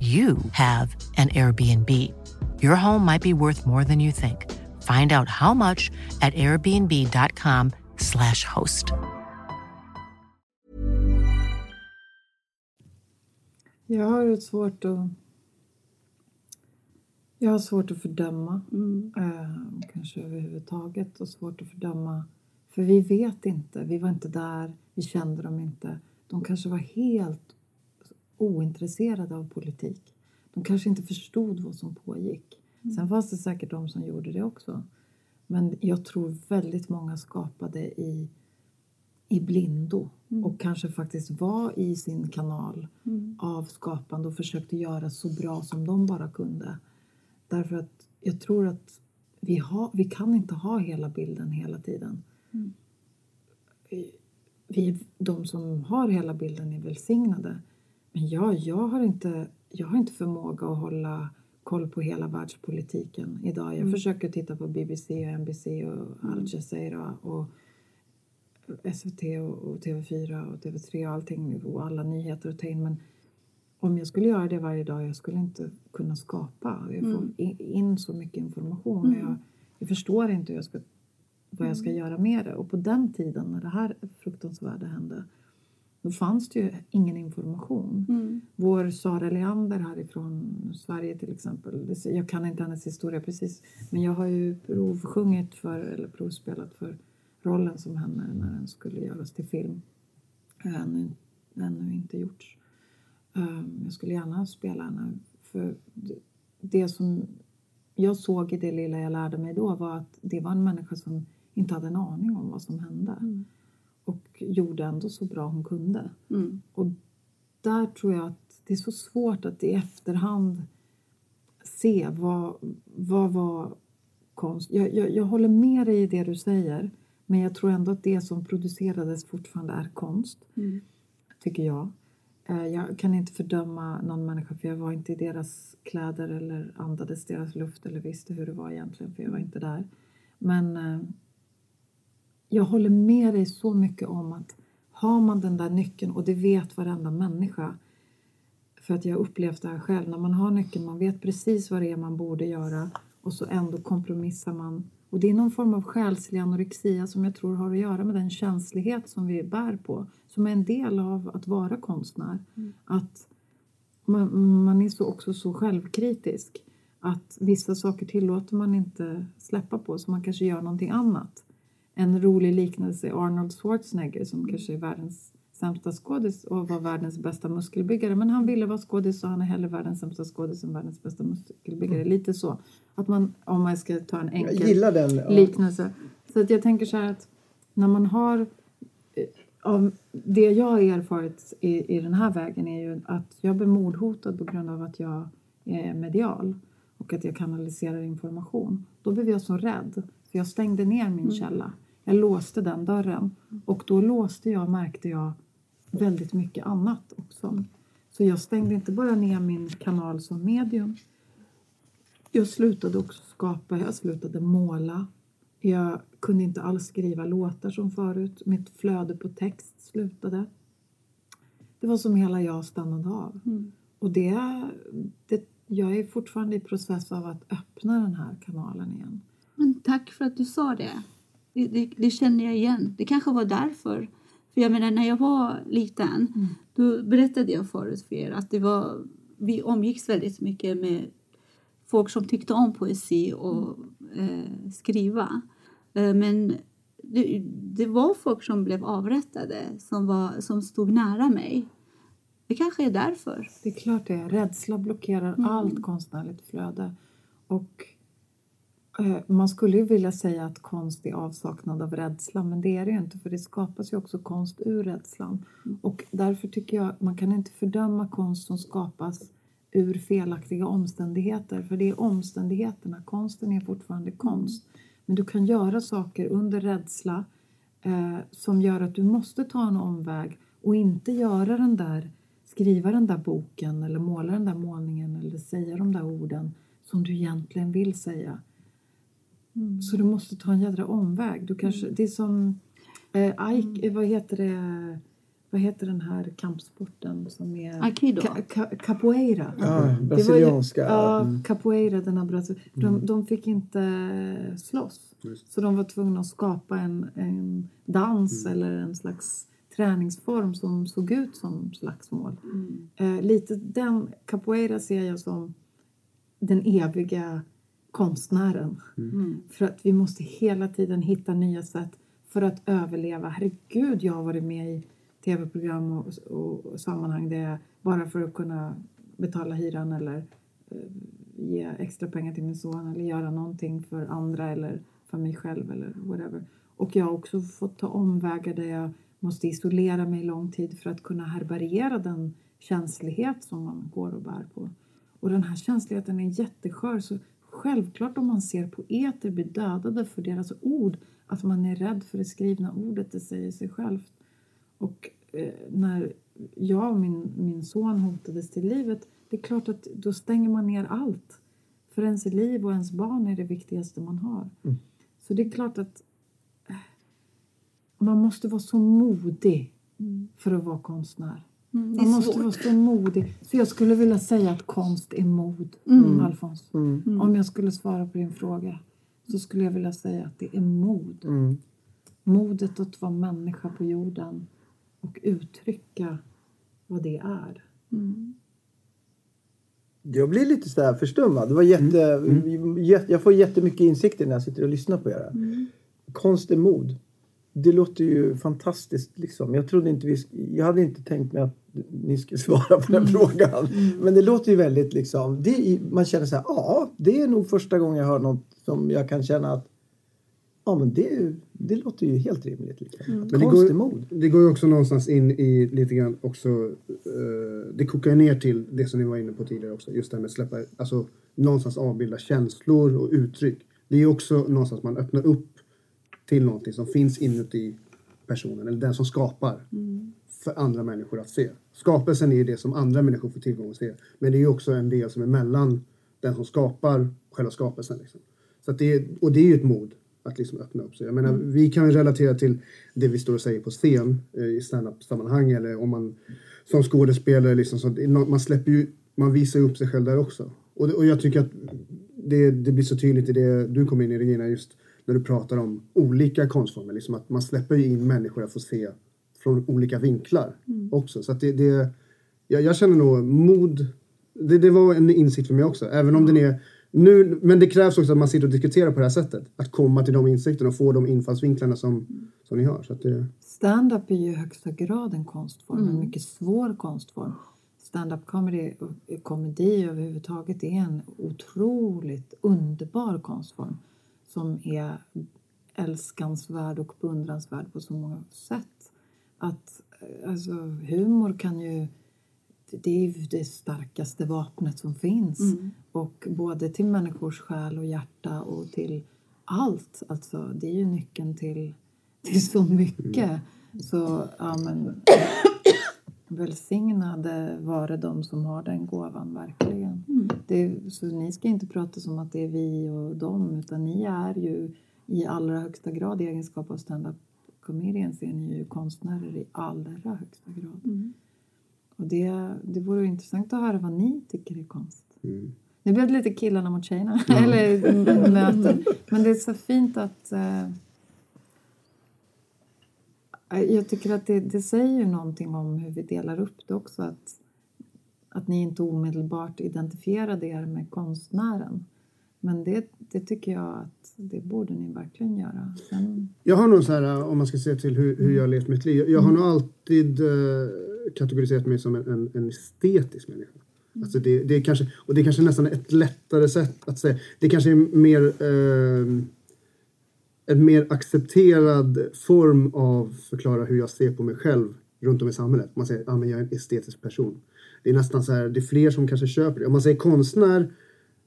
you have an Airbnb. Your home might be worth more than you think. Find out how much at airbnb.com slash host. Jag har ett svårt att... Jag har svårt att fördöma, mm. eh, kanske överhuvudtaget, och svårt att fördöma. För vi vet inte, vi var inte där, vi kände dem inte. De kanske var helt ointresserade av politik. De kanske inte förstod vad som pågick. Mm. Sen fanns det säkert de som gjorde det också. Men jag tror väldigt många skapade i, i blindo mm. och kanske faktiskt var i sin kanal mm. av skapande och försökte göra så bra som de bara kunde. Därför att jag tror att vi, har, vi kan inte ha hela bilden hela tiden. Mm. Vi, de som har hela bilden är välsignade. Men ja, jag har inte, jag har inte förmåga att hålla koll på hela världspolitiken idag. Jag mm. försöker titta på BBC och NBC och Al mm. Jazeera och SVT och, TV4 och TV3 och allting och alla nyheter och ta in. Men om jag skulle göra det varje dag, jag skulle inte kunna skapa. Jag får mm. in så mycket information. Mm. Jag, jag förstår inte hur jag ska, vad jag ska mm. göra med det. Och på den tiden när det här fruktansvärda hände då fanns det ju ingen information. Mm. Vår Sara Leander härifrån Sverige till exempel, jag kan inte hennes historia precis, men jag har ju provsjungit för, eller provspelat för rollen som henne när den skulle göras till film. Ännu, ännu inte gjorts. Um, jag skulle gärna spela henne. För det, det som jag såg i det lilla jag lärde mig då var att det var en människa som inte hade en aning om vad som hände. Mm och gjorde ändå så bra hon kunde. Mm. Och där tror jag att det är så svårt att i efterhand se vad, vad var konst. Jag, jag, jag håller med dig i det du säger men jag tror ändå att det som producerades fortfarande är konst. Mm. Tycker jag. Eh, Jag kan inte fördöma någon människa för jag var inte i deras kläder eller andades deras luft eller visste hur det var egentligen för jag var inte där. Men eh, jag håller med dig så mycket om att har man den där nyckeln och det vet varenda människa för att jag har upplevt det här själv. När man har nyckeln, man vet precis vad det är man borde göra och så ändå kompromissar man. Och det är någon form av själslig anorexia som jag tror har att göra med den känslighet som vi bär på. Som är en del av att vara konstnär. Att man, man är så också så självkritisk. Att vissa saker tillåter man inte släppa på så man kanske gör någonting annat. En rolig liknelse är Arnold Schwarzenegger som kanske är världens sämsta skådis och var världens bästa muskelbyggare. Men han ville vara skådis så han är hellre världens sämsta skådis än världens bästa muskelbyggare. Lite så. Att man, om man ska ta en enkel den. ja. liknelse. Så att jag tänker så här att när man har eh, av det jag har erfarit i, i den här vägen är ju att jag blir mordhotad på grund av att jag är medial och att jag kanaliserar information. Då blev jag så rädd för jag stängde ner min källa. Jag låste den dörren och då låste jag, märkte jag, väldigt mycket annat också. Så jag stängde inte bara ner min kanal som medium. Jag slutade också skapa, jag slutade måla. Jag kunde inte alls skriva låtar som förut. Mitt flöde på text slutade. Det var som hela jag stannade av. Och det, det, jag är fortfarande i process av att öppna den här kanalen igen. Men tack för att du sa det. Det, det. det känner jag igen. Det kanske var därför. För jag menar, när jag var liten, då berättade jag förut för er att det var, vi omgicks väldigt mycket med folk som tyckte om poesi och eh, skriva. Eh, men det, det var folk som blev avrättade som, var, som stod nära mig. Det kanske är därför. Det är klart det är. Rädsla blockerar Mm. allt konstnärligt flöde. Och man skulle ju vilja säga att konst är avsaknad av rädsla, men det är det ju inte för det skapas ju också konst ur rädslan. Och därför tycker jag man kan inte fördöma konst som skapas ur felaktiga omständigheter, för det är omständigheterna. Konsten är fortfarande konst. Men du kan göra saker under rädsla eh, som gör att du måste ta en omväg och inte göra den där, skriva den där boken eller måla den där målningen eller säga de där orden som du egentligen vill säga. Så du måste ta en jädra omväg. Du kanske, det är som eh, Ike, vad heter det? Vad heter den här kampsporten som är... Aikido. Ka, ka, capoeira. Ja, var ju- brasilianska. Ja, Mm. capoeira, den här brasil- de, de fick inte slåss. Så de var tvungna att skapa en, en dans eller en slags träningsform som såg ut som slagsmål. Eh, lite den capoeira ser jag som den eviga konstnären. För att vi måste hela tiden hitta nya sätt för att överleva. Herregud, jag har varit med i tv-program och, och, och sammanhang där jag, bara för att kunna betala hyran eller eh, ge extra pengar till min son eller göra någonting för andra eller för mig själv eller whatever. Och jag har också fått ta omvägar där jag måste isolera mig lång tid för att kunna härbärgera den känslighet som man går och bär på. Och den här känsligheten är jätteskör. Så självklart om man ser poeter bli dödade för deras ord, att man är rädd för det skrivna ordet, det säger sig självt. Och eh, när jag och min, min son hotades till livet, det är klart att då stänger man ner allt. För ens liv och ens barn är det viktigaste man har. Så det är klart att eh, man måste vara så modig för att vara konstnär. Mm, Man måste vara så modig. Så jag skulle vilja säga att konst är mod, Mm. Alfons. Om jag skulle svara på din fråga så skulle jag vilja säga att det är mod. Mm. Modet att vara människa på jorden och uttrycka vad det är. Jag blir lite så här förstummad. Det var jätte, jä- Jag får jättemycket insikter när jag sitter och lyssnar på er. Konst är mod. Det låter ju fantastiskt. Liksom. Jag, trodde inte vi, jag hade inte tänkt mig att ni skulle svara på den frågan. Men det låter ju väldigt liksom... Det, man känner så här, ja, det är nog första gången jag hör något som jag kan känna att ja, men det, det låter ju helt rimligt. Liksom. Att Men det går, det går ju också någonstans in i lite grann också, eh, det kokar ju ner till det som ni var inne på tidigare också, just det här med att släppa, alltså någonstans avbilda känslor och uttryck. Det är ju också någonstans man öppnar upp till någonting som finns inuti personen eller den som skapar Mm. för andra människor att se. Skapelsen är det som andra människor får tillgång se. Men det är också en del som är mellan den som skapar själva skapelsen. Liksom. Så det är, och det är ju ett mod att liksom öppna upp sig. Jag menar, Mm. Vi kan ju relatera till det vi står och säger på scen eh, i standup-sammanhang eller om man som skådespelare, liksom, så, man släpper ju, man visar upp sig själv där också. Och, det- och jag tycker att det, det blir så tydligt i det du kom in i Regina, just när du pratar om olika konstformer. Liksom att man släpper in människor att få se från olika vinklar Mm. också. Så att det, det, jag, jag känner nog mod. Det, det var en insikt för mig också. Även om den är nu, men det krävs också att man sitter och diskuterar på det här sättet. Att komma till de insikterna och få de infallsvinklarna som, som ni har. Så att det, Stand-up är ju i högsta grad en konstform, en Mm. mycket svår konstform. Stand-up comedy och komedi överhuvudtaget är en otroligt underbar konstform som är älskansvärd och beundransvärd på så många sätt. Att, eh, alltså, humor kan ju... Det är ju det starkaste vapnet som finns. Mm. Och både till människors själ och hjärta och till allt. Alltså, det är ju nyckeln till, till så mycket. Så, ja men... Välsignade vare de som har den gåvan, verkligen. Mm. Det, så ni ska inte prata som att det är vi och dem, utan ni är ju i allra högsta grad i egenskap av stand-up comedians är ni ju konstnärer i allra högsta grad. Mm. Och det, det vore intressant att höra vad ni tycker är konst. mm. Nu blev det lite killarna mot tjejerna, eller möten. Men det är så fint att... Eh, jag tycker att det, det säger ju någonting om hur vi delar upp det också. Att, att ni inte omedelbart identifierade er med konstnären. Men det, det tycker jag att det borde ni verkligen göra. Sen, Jag har nog så här, om man ska se till hur, hur jag har levt mitt liv. Jag har nog alltid eh, kategoriserat mig som en, en, en estetisk människa. Alltså det, det är kanske, och det är kanske nästan ett lättare sätt att säga. Det kanske är mer eh, en mer accepterad form av förklara hur jag ser på mig själv runt om i samhället. Man säger att ah, men jag är en estetisk person. Det är nästan så här, det är fler som kanske köper det. Om man säger konstnär,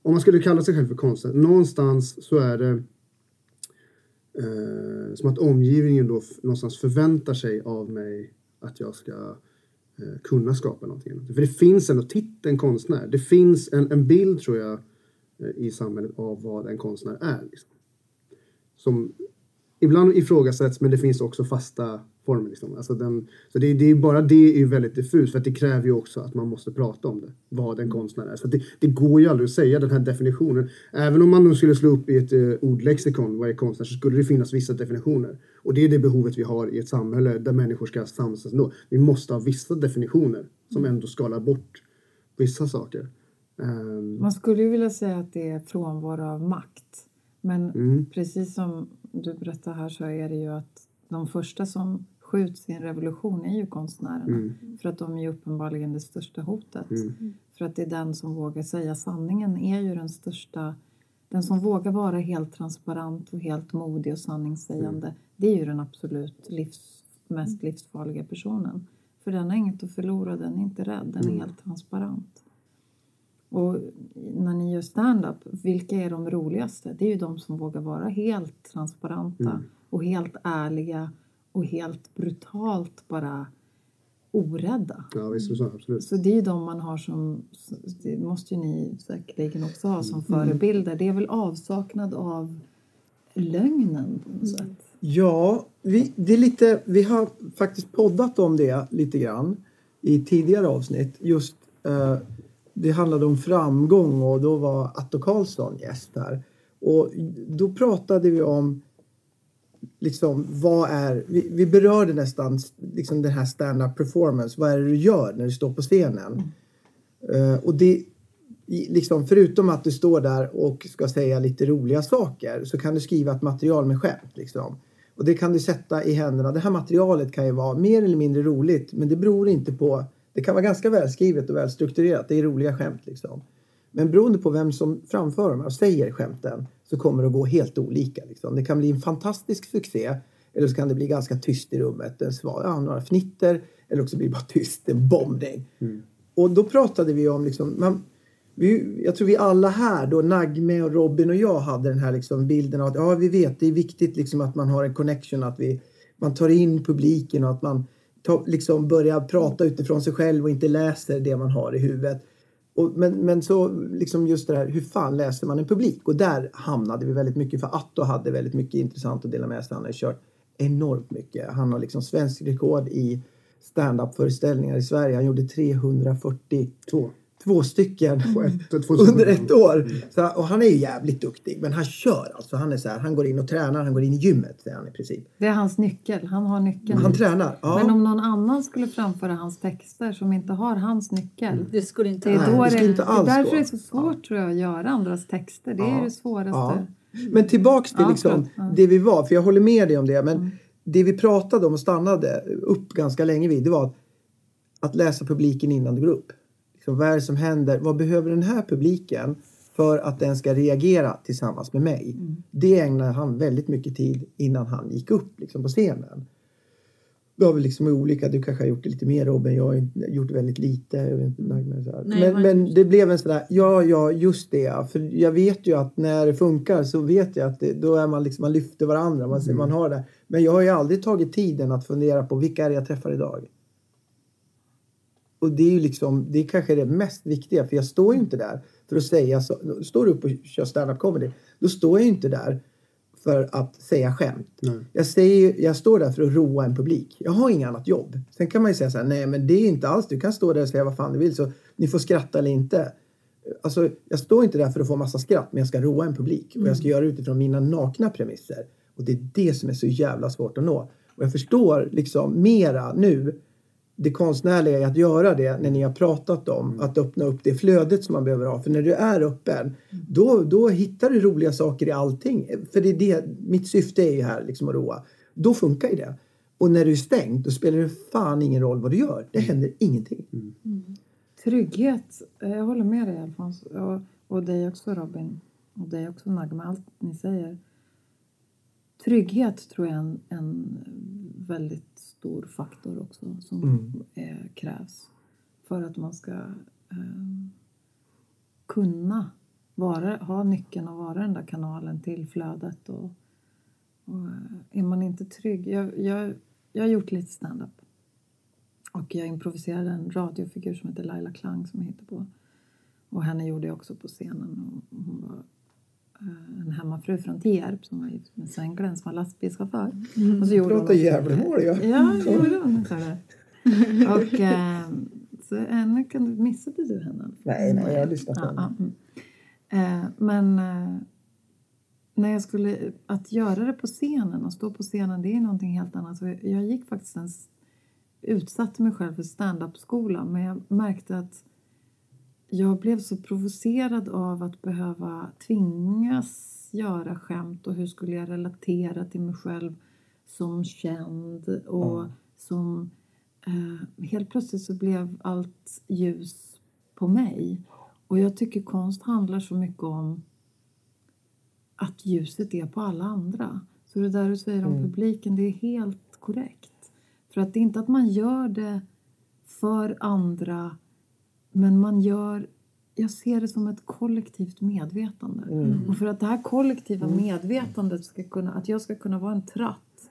om man skulle kalla sig själv för konstnär, någonstans så är det eh, som att omgivningen då någonstans förväntar sig av mig att jag ska eh, kunna skapa någonting. För det finns ändå titeln konstnär. Det finns en, en bild tror jag eh, i samhället av vad en konstnär är. Liksom. Som ibland ifrågasätts men det finns också fasta former. Liksom. Alltså den, så det, det är bara det är ju väldigt diffust för att det kräver ju också att man måste prata om det. Vad en konstnär är. Så det, det går ju aldrig att säga den här definitionen. Även om man nu skulle slå upp i ett uh, ordlexikon vad är konstnär så skulle det finnas vissa definitioner. Och det är det behovet vi har i ett samhälle där människor ska samsas ändå. Vi måste ha vissa definitioner som ändå skalar bort vissa saker. Ehm, man skulle ju vilja säga att det är frånvaro av makt. Men Mm. precis som du berättar här så är det ju att de första som skjuts i en revolution är ju konstnärerna. Mm. För att de är ju uppenbarligen det största hotet. Mm. För att det är den som vågar säga sanningen är ju den största den som vågar vara helt transparent och helt modig och sanningssägande Mm. det är ju den absolut livs, mest livsfarliga personen. För den har inget att förlora, den är inte rädd, den är Mm. helt transparent. Och när ni gör stand-up, vilka är de roligaste? Det är ju de som vågar vara helt transparenta Mm. och helt ärliga och helt brutalt bara orädda. Ja, visst så. Absolut. Så det är ju de man har som, det måste ju ni säkerligen också ha som Mm. förebilder. Det är väl avsaknad av lögnen på något sätt. Ja, vi, det är lite, vi har faktiskt poddat om det lite grann i tidigare avsnitt. Just eh, Det handlade om framgång och då var Atto Karlsson gäst här. Och då pratade vi om liksom vad är, vi, vi berörde nästan liksom den här stand-up performance. Vad är det du gör när du står på scenen? Eh, och det, liksom, förutom att du står där och ska säga lite roliga saker så kan du skriva ett material med skämt. Liksom. Och det kan du sätta i händerna. Det här materialet kan ju vara mer eller mindre roligt men det beror inte på... Det kan vara ganska välskrivet och välstrukturerat. Det är roliga skämt liksom. Men beroende på vem som framför dem och säger skämten så kommer det att gå helt olika. Liksom. Det kan bli en fantastisk succé eller så kan det bli ganska tyst i rummet. En svar, ja, några fnitter eller också blir det bara tyst, en bombning. Och då pratade vi om, liksom, man, vi, jag tror vi alla här, då Nagme och Robin och jag hade den här liksom bilden av att ja, vi vet det är viktigt liksom att man har en connection, att vi, man tar in publiken och att man ta, liksom börjar prata utifrån sig själv och inte läser det man har i huvudet. Och, men, men så liksom just det här, hur fan läser man en publik? Och där hamnade vi väldigt mycket för Atto hade väldigt mycket intressant att dela med sig. Han har kört enormt mycket. Han har liksom svensk rekord i stand-up föreställningar i Sverige. Han gjorde 342 två stycken under ett år. Så, och han är ju jävligt duktig. Men han kör alltså. Han är så här, han går in och tränar. Han går in i gymmet säger han i princip. Det är hans nyckel. Han har nyckeln. Han tränar. Ja. Men om någon annan skulle framföra hans texter som inte har hans nyckel. Det skulle inte, det är, då det skulle inte alls det är därför gå. det är så svårt tror jag att göra andras texter. Det är Ja. det svåraste. Ja. Men tillbaks till Ja, liksom. Ja. det vi var, för jag håller med dig om det. Men det vi pratade om och stannade upp ganska länge vid, det var att, att läsa publiken innan det går upp. Liksom, vad är det som händer? Vad behöver den här publiken för att den ska reagera tillsammans med mig? Det ägnade han väldigt mycket tid innan han gick upp liksom, på scenen. Då har vi liksom olika, du kanske har gjort det lite mer Robin, jag har gjort väldigt lite. Jag vet inte, men, så. Nej, men, men det blev en sån där, ja, ja, just det. För jag vet ju att när det funkar så vet jag att det, då är man liksom, man lyfter varandra, man, man har det. Men jag har ju aldrig tagit tiden att fundera på vilka är det jag träffar idag? Och det är ju liksom, det är kanske det mest viktiga, för jag står ju inte där för att säga, så, står du upp och kör stand-up comedy, då står jag ju inte där för att säga skämt. Jag, säger, jag står där för att roa en publik. Jag har inget annat jobb. Sen kan man ju säga så här, nej men det är inte alls, du kan stå där och säga vad fan du vill så ni får skratta eller inte. Alltså, jag står inte där för att få massa skratt, men jag ska roa en publik. Och jag ska göra det utifrån mina nakna premisser. Och det är det som är så jävla svårt att nå. Och jag förstår liksom mera nu det konstnärliga i att göra det när ni har pratat om att öppna upp det flödet som man behöver ha. För när du är öppen, då, då hittar du roliga saker i allting. För det är det, mitt syfte är ju här liksom att roa. Då funkar ju det. Och när du är stängd, då spelar det fan ingen roll vad du gör. Det händer ingenting. Trygghet. eh, Jag håller med dig Alfons. Och, och dig också Robin. Och dig också Nagma. Allt ni säger. Trygghet tror jag är en, en väldigt stor faktor också som Mm. eh, krävs för att man ska eh, kunna vara, ha nyckeln och vara den där kanalen till flödet. Och, och eh, är man inte trygg. Jag, jag, jag har gjort lite stand-up. Och jag improviserade en radiofigur som heter Laila Klang som jag hittade på. Och henne gjorde jag också på scenen. Och hon var en hemmafru från Tierp som var gift med Sven Glenn som var lastbilschaufför. Mm. Och så gjorde också- Gävlemål, ja. Ja, det gjorde hon. Så här. Och eh, så henne kan du, missade du henne? Nej, nej, jag har lyssnat på Ja, henne. ja, mm. eh, Men eh, när jag skulle, att göra det på scenen och stå på scenen det är någonting helt annat. Så jag, jag gick faktiskt en, s- utsatte mig själv för stand-up-skola men jag märkte att jag blev så provocerad av att behöva tvingas göra skämt och hur skulle jag relatera till mig själv som känd och som eh, helt plötsligt så blev allt ljus på mig. Och jag tycker konst handlar så mycket om att ljuset är på alla andra. Så det där du säger om publiken, det är helt korrekt. För att det är inte att man gör det för andra, men man gör... Jag ser det som ett kollektivt medvetande. Och för att det här kollektiva medvetandet ska kunna... Att jag ska kunna vara en tratt,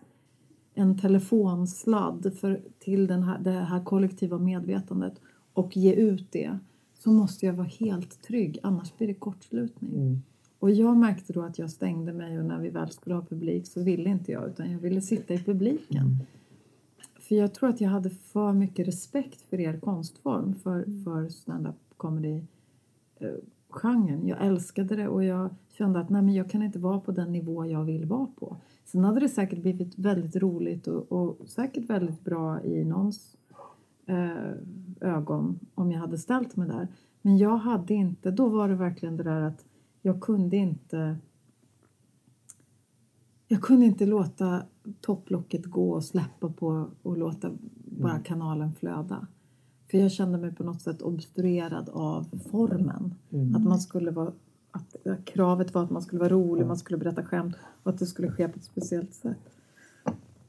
en telefonsladd för, till den här, det här kollektiva medvetandet och ge ut det så måste jag vara helt trygg, annars blir det kortslutning. Och jag märkte då att jag stängde mig och när vi väl skulle ha publik så ville inte jag utan jag ville sitta i publiken. För jag tror att jag hade för mycket respekt för er konstform, för, för stand-up comedy eh. Jag älskade det och jag kände att nej, men jag kan inte vara på den nivå jag vill vara på. Sen hade det säkert blivit väldigt roligt och, och säkert väldigt bra i någons eh, ögon om jag hade ställt mig där. Men jag hade inte, då var det verkligen det där att jag kunde inte jag kunde inte låta topplocket gå och släppa på och låta bara kanalen flöda. För jag kände mig på något sätt obstruerad av formen. Att man skulle vara att kravet var att man skulle vara rolig, man skulle berätta skämt och att det skulle ske på ett speciellt sätt.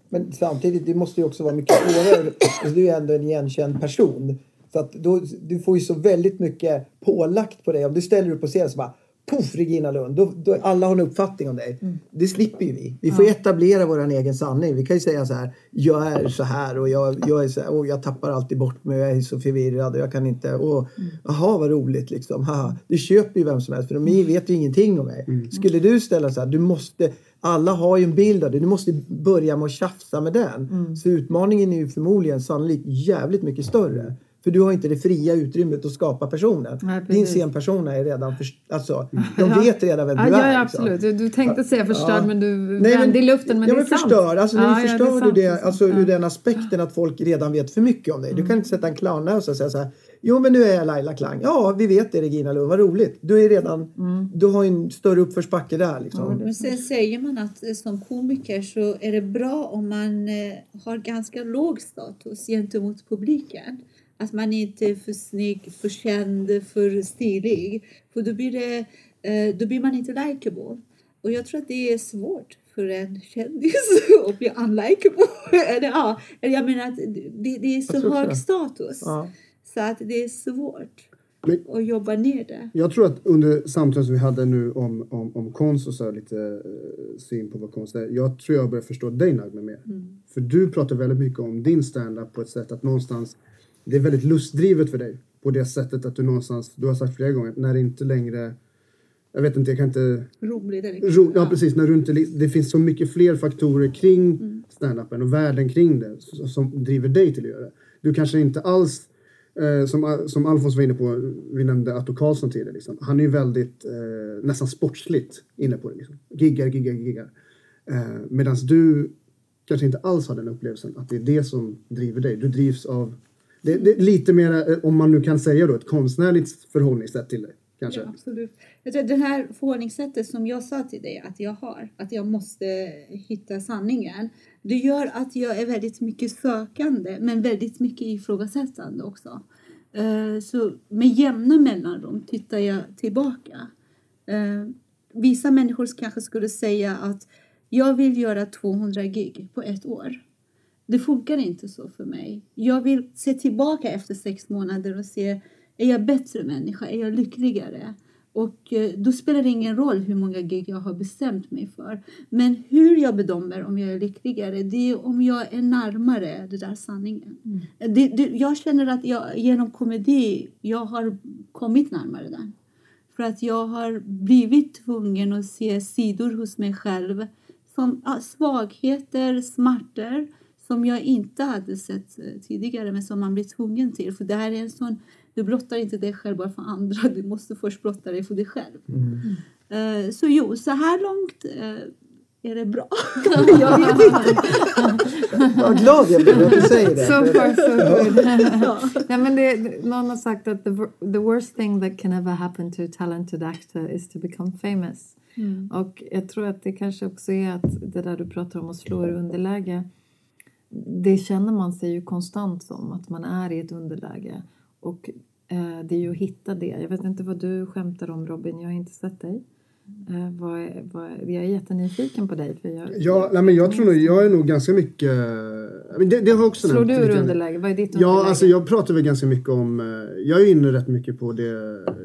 Men samtidigt, det måste ju också vara mycket svårare. Alltså, Du är ändå en igenkänd person. Så att då, du får ju så väldigt mycket pålagt på dig. Om du ställer dig upp på scen så bara poff Regina Lund, då, då alla har en uppfattning om dig. Det slipper ju vi. Vi får ju etablera vår egen sanning. Vi kan ju säga så här, jag är så här och jag, jag är så här, och jag tappar alltid bort mig jag är så förvirrad och jag kan inte, och jaha vad roligt liksom, haha. Det köper ju vem som helst för de vet ju ingenting om mig. Skulle du ställa så här, du måste, alla har ju en bild av det, du måste börja med att tjafsa med den. Så utmaningen är ju förmodligen sannolikt jävligt mycket större. För du har inte det fria utrymmet att skapa personen. Nej, Din scenpersona är redan för, alltså, de vet redan vem du ja, är. Ja, liksom. absolut. Du, du tänkte säga förstörd Ja. men du Nej, vände i luften. Men ja, det är men sant. förstör. Alltså, Ja, ja, du det förstör sant, du det det, sant. alltså, Ja. ur den aspekten att folk redan vet för mycket om dig. Mm. Du kan inte sätta en clownnös och säga så här. Jo men nu är jag Laila Klang. Ja vi vet det Regina Lund, vad roligt. Du är redan, Mm. du har ju en större uppförsbacke där liksom. Men sen säger man att som komiker så är det bra om man eh, har ganska låg status gentemot publiken. Att man inte är för snygg, för känd, för stilig. För då blir, det, eh, då blir man inte likeable. Och jag tror att det är svårt för en kändis att bli unlikable. Eller, ja, eller jag menar att det, det är så hög status. Ja. Så att det är svårt Men- att jobba ner det. Jag tror att under samtalet som vi hade nu om, om, om konst och så här, lite eh, syn på vad konst är. Jag tror jag börjar förstå dig Nagme mer. För du pratar väldigt mycket om din stand-up på ett sätt att någonstans det är väldigt lustdrivet för dig. På det sättet att du någonstans, du har sagt flera gånger, när det inte längre jag vet inte, jag kan inte... Roligt. Eller? Ro, ja, precis. När du inte, det finns så mycket fler faktorer kring Mm. stand-upen och världen kring det som, som driver dig till att göra det. Du kanske inte alls, eh, som, som Alfons var inne på, vi nämnde Atto Karlsson tidigare, liksom. han är ju väldigt eh, nästan sportsligt inne på det. Liksom. Giggar, giggar, giggar. Eh, Medan du kanske inte alls har den upplevelsen att det är det som driver dig. Du drivs av, det, det är lite mer, eh, om man nu kan säga då, ett konstnärligt förhållningssätt till det. Kanske. Ja, absolut. Jag tror det här förhållningssättet som jag sa till dig att jag har, att jag måste hitta sanningen. Det gör att jag är väldigt mycket sökande men väldigt mycket ifrågasättande också. Eh, så med jämna mellanrum tittar jag tillbaka. Eh, vissa människor kanske skulle säga att jag vill göra 200 gig på ett år. Det funkar inte så för mig. Jag vill se tillbaka efter sex månader och se, är jag bättre människa? Är jag lyckligare? Och eh, då spelar det ingen roll hur många gig jag har bestämt mig för. Men hur jag bedömer om jag är lyckligare, det är om jag är närmare det där sanningen. Det, det, jag känner att jag genom komedi, jag har kommit närmare den. För att jag har blivit tvungen att se sidor hos mig själv som ja, svagheter, smärtor som jag inte hade sett eh, tidigare men som man blir tvungen till. För det här är en sån, du blottar inte dig själv bara för andra, du måste först blotta dig för dig själv. Eh, så jo, så här långt eh, är det bra. jag vet inte. Vad glad jag blir att du säger det. So far so good. Ja. Nej, men det, någon har sagt att the, the worst thing that can ever happen to a talented actor is to become famous. Mm. Och jag tror att det kanske också är att det där du pratar om att slå i underläge. Det känner man sig ju konstant som, att man är i ett underläge. Och eh, det är ju att hitta det. Jag vet inte vad du skämtar om Robin, jag har inte sett dig. Eh, vad, vad, jag är jättenyfiken på dig. För jag, Ja, nej, men jag tror nog, jag är nog ganska mycket... men Det, det har också Slår nämnt du ur underläge? Vad är ditt underläge? Ja, alltså jag pratar väl ganska mycket om... eh, Jag är inne rätt mycket på det,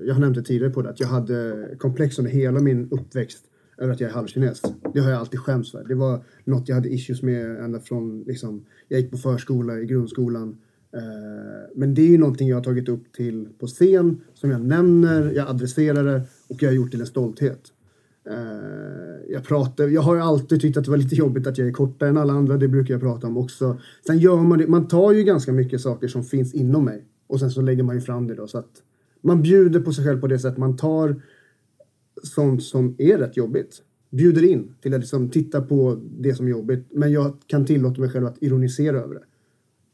jag har nämnt det tidigare på det, att jag hade komplex under hela min uppväxt över att jag är halvkines. Det har jag alltid skämts för. Det var något jag hade issues med ända från, liksom, jag gick på förskola, i grundskolan. Eh, Men det är ju någonting jag har tagit upp till på scen, som jag nämner, jag adresserar det och jag har gjort till en stolthet. Eh, jag, pratar, jag har ju alltid tyckt att det var lite jobbigt att jag är kortare än alla andra. Det brukar jag prata om också. Sen gör man det. Man tar ju ganska mycket saker som finns inom mig. Och sen så lägger man ju fram det då. Så att man bjuder på sig själv på det sättet. Man tar sånt som är rätt jobbigt. Bjuder in till att liksom titta på det som är jobbigt. Men jag kan tillåta mig själv att ironisera över det.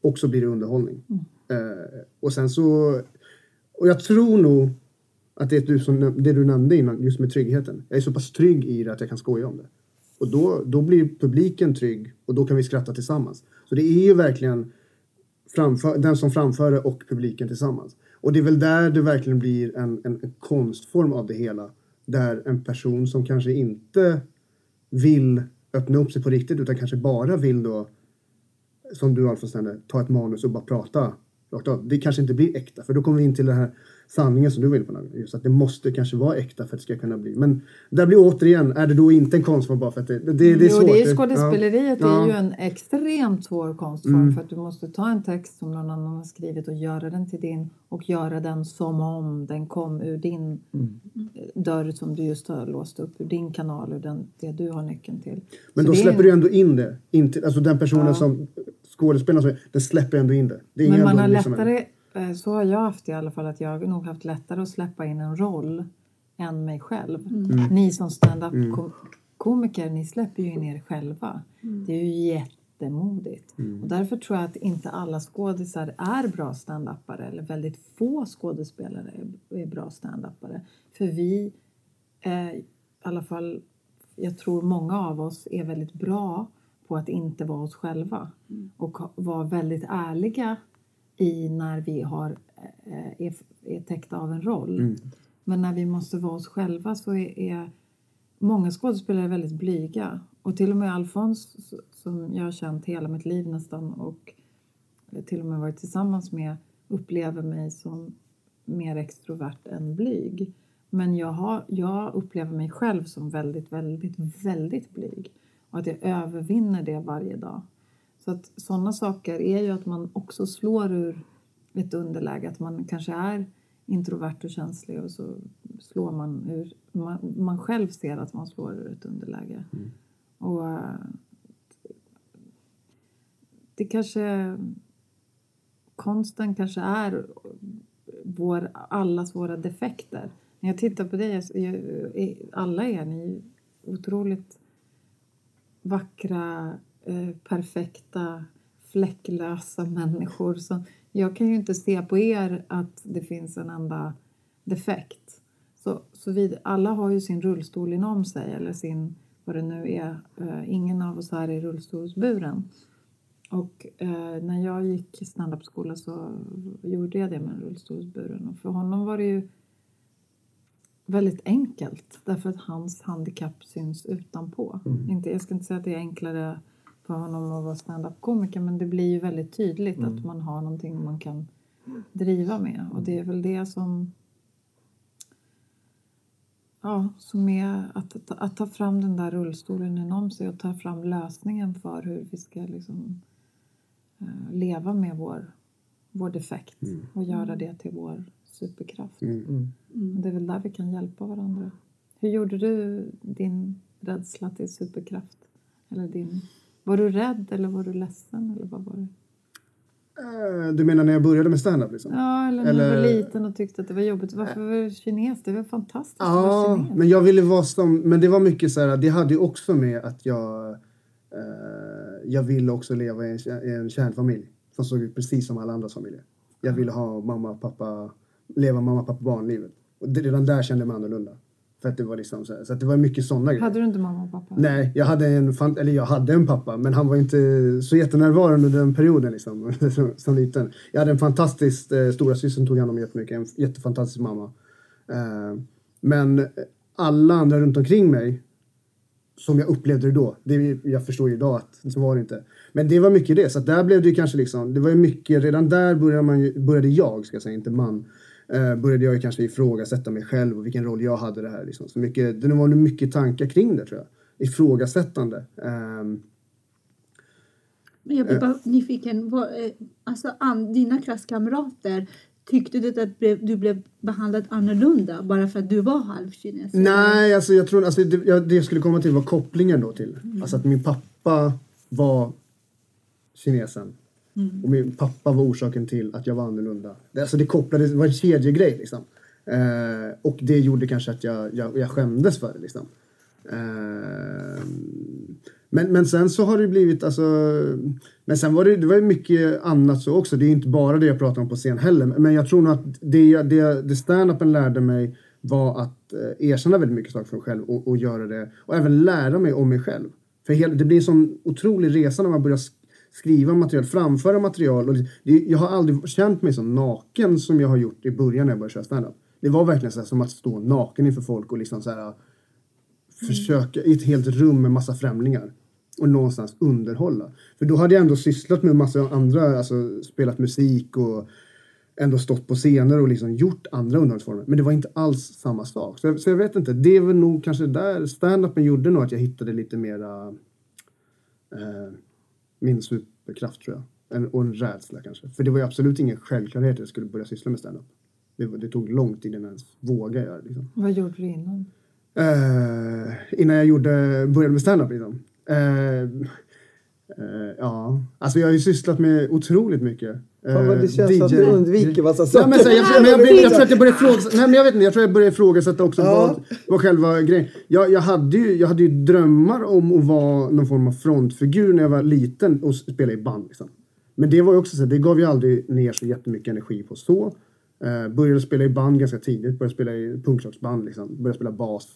Och så blir det underhållning. Eh, och sen så... Och jag tror nog att det, är du som, det du nämnde innan, just med tryggheten. Jag är så pass trygg i det att jag kan skoja om det. Och då, då blir publiken trygg och då kan vi skratta tillsammans. Så det är ju verkligen framför, den som framför det och publiken tillsammans. Och det är väl där det verkligen blir en, en, en konstform av det hela. Där en person som kanske inte vill öppna upp sig på riktigt utan kanske bara vill då, som du Alfons nämnde, ta ett manus och bara prata rakt av. Det kanske inte blir äkta, för då kommer vi in till den här sanningen som du var inne på. Naga, Just att det måste kanske vara äkta för att det ska kunna bli. Men där blir återigen, är det då inte en konstform bara för att det, det, det är jo, svårt. det är skådespeleriet Ja. är ju en extremt svår konstform Mm. för att du måste ta en text som någon annan har skrivit och göra den till din och göra den som om den kom ur din Mm. dörr som du just har låst upp, ur din kanal, ur den, det du har nyckeln till. Men Så då släpper en- du ändå in det. Inte, alltså den personen Ja. som skådespelaren, som- den släpper ändå in det. det är Men man har liksom lättare, eh, så har jag haft i alla fall, att jag nog haft lättare att släppa in en roll än mig själv. Mm. Ni som stand-up Mm. kom- komiker, ni släpper ju in er själva. Mm. Det är ju jättemodigt. Mm. Och därför tror jag att inte alla skådisar är bra stand-upare eller väldigt få skådespelare är, är bra stand-upare. För vi, eh, i alla fall, jag tror många av oss är väldigt bra på att inte vara oss själva och ha- vara väldigt ärliga i när vi har, eh, är, är täckta av en roll. Mm. Men när vi måste vara oss själva så är, är många skådespelare väldigt blyga. Och till och med Alfons som jag har känt hela mitt liv nästan och till och med varit tillsammans med upplever mig som mer extrovert än blyg. Men jag, har, jag upplever mig själv som väldigt, väldigt, väldigt blyg. Och att jag övervinner det varje dag. Så att sådana saker är ju att man också slår ur ett underläge. Att man kanske är introvert och känslig och så slår man ur... Man, man själv ser att man slår ur ett underläge. Och eh, det kanske... Konsten kanske är vår, allas våra defekter. När jag tittar på dig, är- är- alla är ni otroligt vackra, eh, perfekta, fläcklösa människor. Så jag kan ju inte se på er att det finns en enda defekt. Så, så vi, alla har ju sin rullstol inom sig, eller sin, vad det nu är. Eh, ingen av oss här är rullstolsburen. Och eh, när jag gick i standup-skola så gjorde jag det med en rullstolsburen. Och för honom var det ju väldigt enkelt därför att hans handikapp syns utanpå. Mm. Inte, jag ska inte säga att det är enklare för honom att vara stand-up-komiker men det blir ju väldigt tydligt Mm. att man har någonting man kan driva med. Och det är väl det som Ja, som är att, att, att ta fram den där rullstolen inom sig och ta fram lösningen för hur vi ska liksom, eh, leva med vår, vår defekt och göra det till vår superkraft. Mm. Och det är väl där vi kan hjälpa varandra. Hur gjorde du din rädsla till superkraft? Eller din, var du rädd eller var du ledsen? Eller vad var det? Eh, Du menar när jag började med stand-up? Liksom? Ja, eller när du Eller- var liten och tyckte att det var jobbigt. Varför var du kines? Det var fantastiskt att vara Ja, kines. men jag ville vara som... Men det var mycket så här, det hade ju också med att jag... Eh, jag ville också leva i en, i en kärnfamilj som såg ut precis som alla andras familjer. Jag ville ha mamma, pappa, leva mamma, pappa, barnlivet. Och det, redan där kände jag mig annorlunda. För att det var liksom så så att det var mycket sådana grejer. Hade du inte mamma och pappa? Nej, jag hade en, fan- eller jag hade en pappa, men han var inte så jättenärvarande under den perioden liksom, som, liten. Jag hade en fantastisk eh, stora syster som tog hand om jättemycket, en jättefantastisk mamma. Eh, men alla andra runt omkring mig, som jag upplevde det då, det, jag förstår ju idag att så var det inte. Men det var mycket det, så där blev det ju kanske liksom, det var ju mycket, redan där började, man ju, började jag, ska jag säga, inte man, eh, började jag kanske ifrågasätta mig själv och vilken roll jag hade i det här. Liksom. Så mycket, det var nog mycket tankar kring det tror jag. Ifrågasättande. Ehm, Men jag blir Eh. bara nyfiken. Eh, alltså, dina klasskamrater, tyckte du att du blev behandlad annorlunda bara för att du var halvkines? Nej, alltså jag tror alltså, det, det jag skulle komma till var kopplingen då till. Alltså att min pappa var kinesen. Mm. Och min pappa var orsaken till att jag var annorlunda. Det, alltså det kopplades, det var en kedjegrej liksom. Eh, och det gjorde kanske att jag, jag, jag skämdes för det liksom. Eh, men, men sen så har det blivit alltså... Men sen var det, det var ju mycket annat så också. Det är inte bara det jag pratar om på scen heller. Men jag tror nog att det, det, det stand-upen lärde mig var att eh, erkänna väldigt mycket saker för mig själv och, och göra det. Och även lära mig om mig själv. För hel, det blir en sån otrolig resa när man börjar skriva material, framföra material. Och det, jag har aldrig känt mig så naken som jag har gjort i början när jag började köra stand-up. Det var verkligen så här, som att stå naken inför folk och liksom så här, försöka i ett helt rum med massa främlingar. och någonstans underhålla. För då hade jag ändå sysslat med massa andra, alltså spelat musik och ändå stått på scener och liksom gjort andra underhållningsformer. Men det var inte alls samma sak. Så jag, så jag vet inte, det är väl nog kanske där stand-upen gjorde nog att jag hittade lite mera eh, min superkraft tror jag. En, och en rädsla kanske. För det var ju absolut ingen självklarhet att jag skulle börja syssla med stand-up. Det, det tog lång tid innan jag ens vågade göra det. Liksom. Vad gjorde du innan? Eh, innan jag gjorde, började med stand-up liksom. Eh, eh, ja, alltså jag har ju sysslat med otroligt mycket. Fan vad det Eh, känns som att du undviker massa saker. men, så, här, jag, men jag, jag, tror att jag började ifrågasätta, nej men jag vet inte, jag tror jag började ifrågasätta också Ja. vad, vad själva grejen. Jag, jag, hade ju, jag hade ju drömmar om att vara någon form av frontfigur när jag var liten och spela i band. Liksom. Men det var ju också så, det gav ju aldrig ner så jättemycket energi på så. Eh, började spela i band ganska tidigt, började spela i punkrocksband liksom, började spela bas.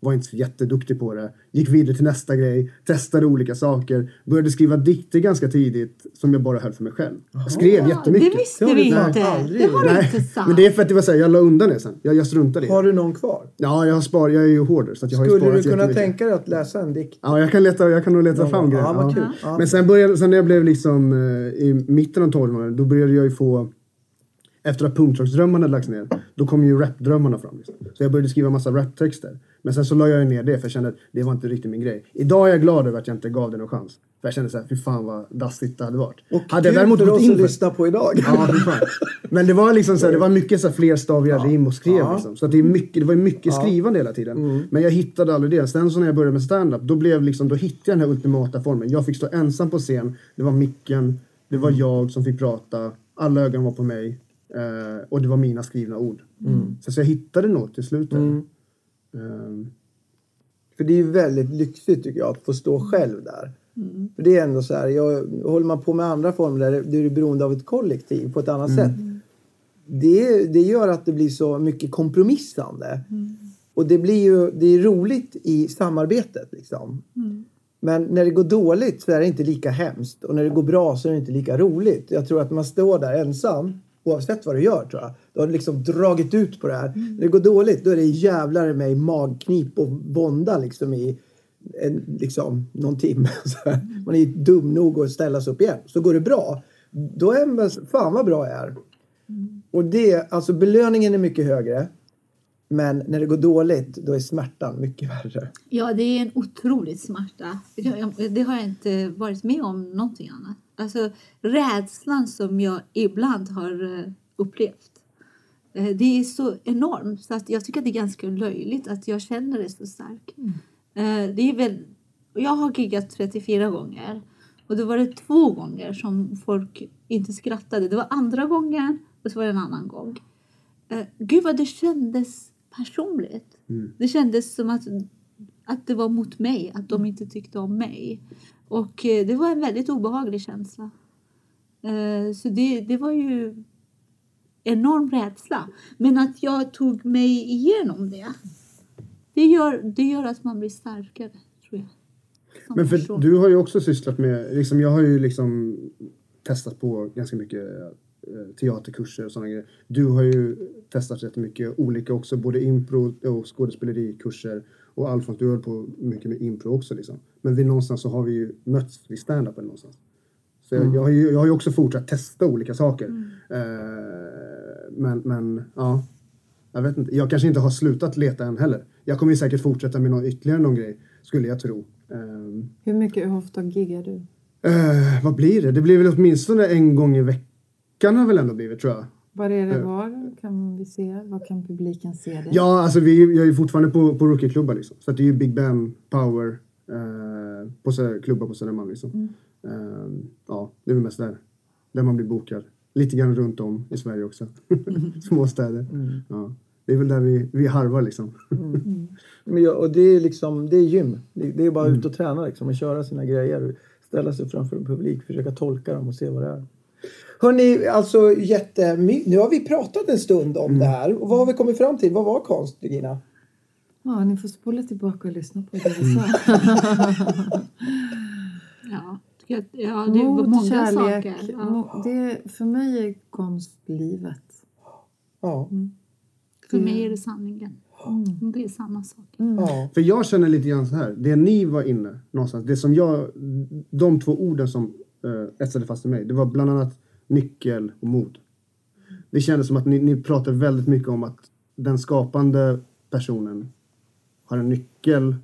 Var inte så jätteduktig på det. Gick vidare till nästa grej, testade olika saker. Började skriva dikter ganska tidigt som jag bara höll för mig själv. Jag skrev jättemycket. Det visste vi inte. Det har du inte sagt. men det är för att det var så här, jag la undan det sen. Jag, jag struntade i det. Har du någon kvar? Ja, jag har spar, jag är ju hoarder så att jag har ju Skulle du kunna tänka dig att läsa en dikt? Ja, jag kan, leta, jag kan nog leta Någon fram gång. grejer. Ja, vad Ja. kul. Ja. Men sen, började, sen när jag blev liksom eh, i mitten av tonåren, då började jag ju få efter att punkrocksdrömmarna lagts ner, då kom ju rapdrömmarna fram. Liksom. Så jag började skriva massa raptexter. Men sen så la jag ner det för jag kände att det var inte riktigt min grej. Idag är jag glad över att jag inte gav det någon chans. För jag kände såhär, fy fan vad dassigt det hade varit. Och hade jag däremot gått in lyssna på idag. Ja, fy fan. Men det var liksom så här, det var mycket så här flerstaviga rim och skrev Ja. liksom. Så att det, är mycket, det var mycket Ja. skrivande hela tiden. Mm. Men jag hittade aldrig det. Sen så när jag började med stand-up, då blev liksom, då hittade jag den här ultimata formen. Jag fick stå ensam på scen. Det var micken, det var jag som fick prata. Alla ögon var på mig. Eh, och det var mina skrivna ord. Mm. Så, så jag hittade något till slut. Mm. Ehm, För det är ju väldigt lyxigt tycker jag att få stå själv där. För det är ändå så här, jag, håller man på med andra former där du är beroende av ett kollektiv på ett annat Mm. sätt. Det, det gör att det blir så mycket kompromissande. Och det blir ju det är roligt i samarbetet liksom. Men när det går dåligt så är det inte lika hemskt. Och när det går bra så är det inte lika roligt. Jag tror att man står där ensam, oavsett vad du gör tror jag. Du har liksom dragit ut på det här. När det går dåligt då är det jävlar med i magknip och vånda liksom i en, liksom, någon timme. Här. Man är dum nog att ställa sig upp igen. Så går det bra, då är man fan vad bra jag är. Och det, alltså belöningen är mycket högre. Men när det går dåligt, då är smärtan mycket värre. Ja, det är en otrolig smärta. Det har jag inte varit med om någonting annat. Alltså rädslan som jag ibland har eh, upplevt. eh, Det är så enormt så att jag tycker att det är ganska löjligt att jag känner det så starkt. Eh, Det är väl, jag har giggat 34 gånger och då var det två gånger som folk inte skrattade. Det var andra gången och så var det en annan gång. Gud vad det kändes personligt. Det kändes som att, att det var mot mig, att de inte tyckte om mig. Och eh, det var en väldigt obehaglig känsla. Eh, Så det, det var ju enorm rädsla. Men att jag tog mig igenom det. Det gör, det gör att man blir starkare, tror jag. Som Men för person. du har ju också sysslat med, liksom, jag har ju liksom testat på ganska mycket eh, teaterkurser och sådana grejer. Du har ju testat rätt mycket olika också, både impro och skådespelerikurser. Och Alfons, du höll på mycket med impro också liksom. Men vi någonstans så har vi ju mötts vid stand-upen någonstans. Så jag, Mm. jag, har ju, jag har ju också fortsatt testa olika saker. Eh, men, men ja, jag vet inte. Jag kanske inte har slutat leta än heller. Jag kommer ju säkert fortsätta med någon, ytterligare någon grej, skulle jag tro. Ehm, Hur mycket, hur ofta giggar du? Eh, vad blir det? Det blir väl åtminstone en gång i veckan har väl ändå blivit tror jag. Var är det Eh. var? Kan vi se? Var kan publiken se dig? Ja, alltså vi jag är ju fortfarande på, på rookieklubbar liksom. Så att det är ju Big Ben, Power, eh, på så, klubbar på Södermalm liksom. Mm. Eh, ja, det är väl mest där. Där man blir bokad. Lite grann runt om i Sverige också. Små städer. Ja, det är väl där vi, vi harvar liksom. Men jag, och det är liksom, det är gym. Det, det är bara ut och träna liksom och köra sina grejer. Ställa sig framför en publik, försöka tolka dem och se vad det är. Hörni, alltså jättemy- Nu har vi pratat en stund om det här. Och vad har vi kommit fram till? Vad var konst, Regina? Ja, ni får spola tillbaka och lyssna på det vi sa. Ja, ja det var många kärlek. saker. Ja. Det, för mig är konst livet. Ja. För mig är det sanningen. Mm. Det är samma sak. Ja. För jag känner lite grann så här. Det ni var inne någonstans. Det som jag, de två orden som uh, etsade fast i mig. Det var bland annat nyckel och mod. Det kändes som att ni, ni pratar väldigt mycket om att den skapande personen har en nyckel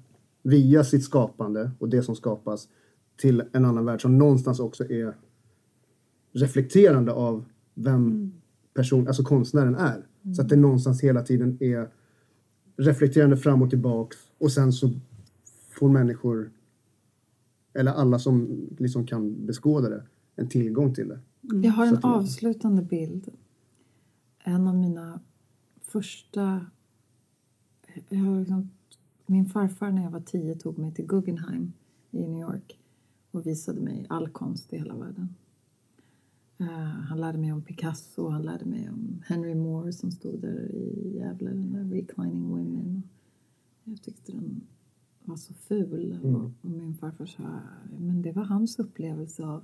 via sitt skapande och det som skapas till en annan värld som någonstans också är reflekterande av vem person, alltså konstnären är. Så att det någonstans hela tiden är reflekterande fram och tillbaks och sen så får människor eller alla som liksom kan beskåda det en tillgång till det. Jag har en avslutande bild. En av mina första... Jag har liksom, min farfar när jag var tio tog mig till Guggenheim i New York och visade mig all konst i hela världen. Eh, han lärde mig om Picasso, han lärde mig om Henry Moore som stod där i Gävle, den där Reclining Women. Jag tyckte den var så ful. Mm. Och, min farfar sa, men det var hans upplevelse av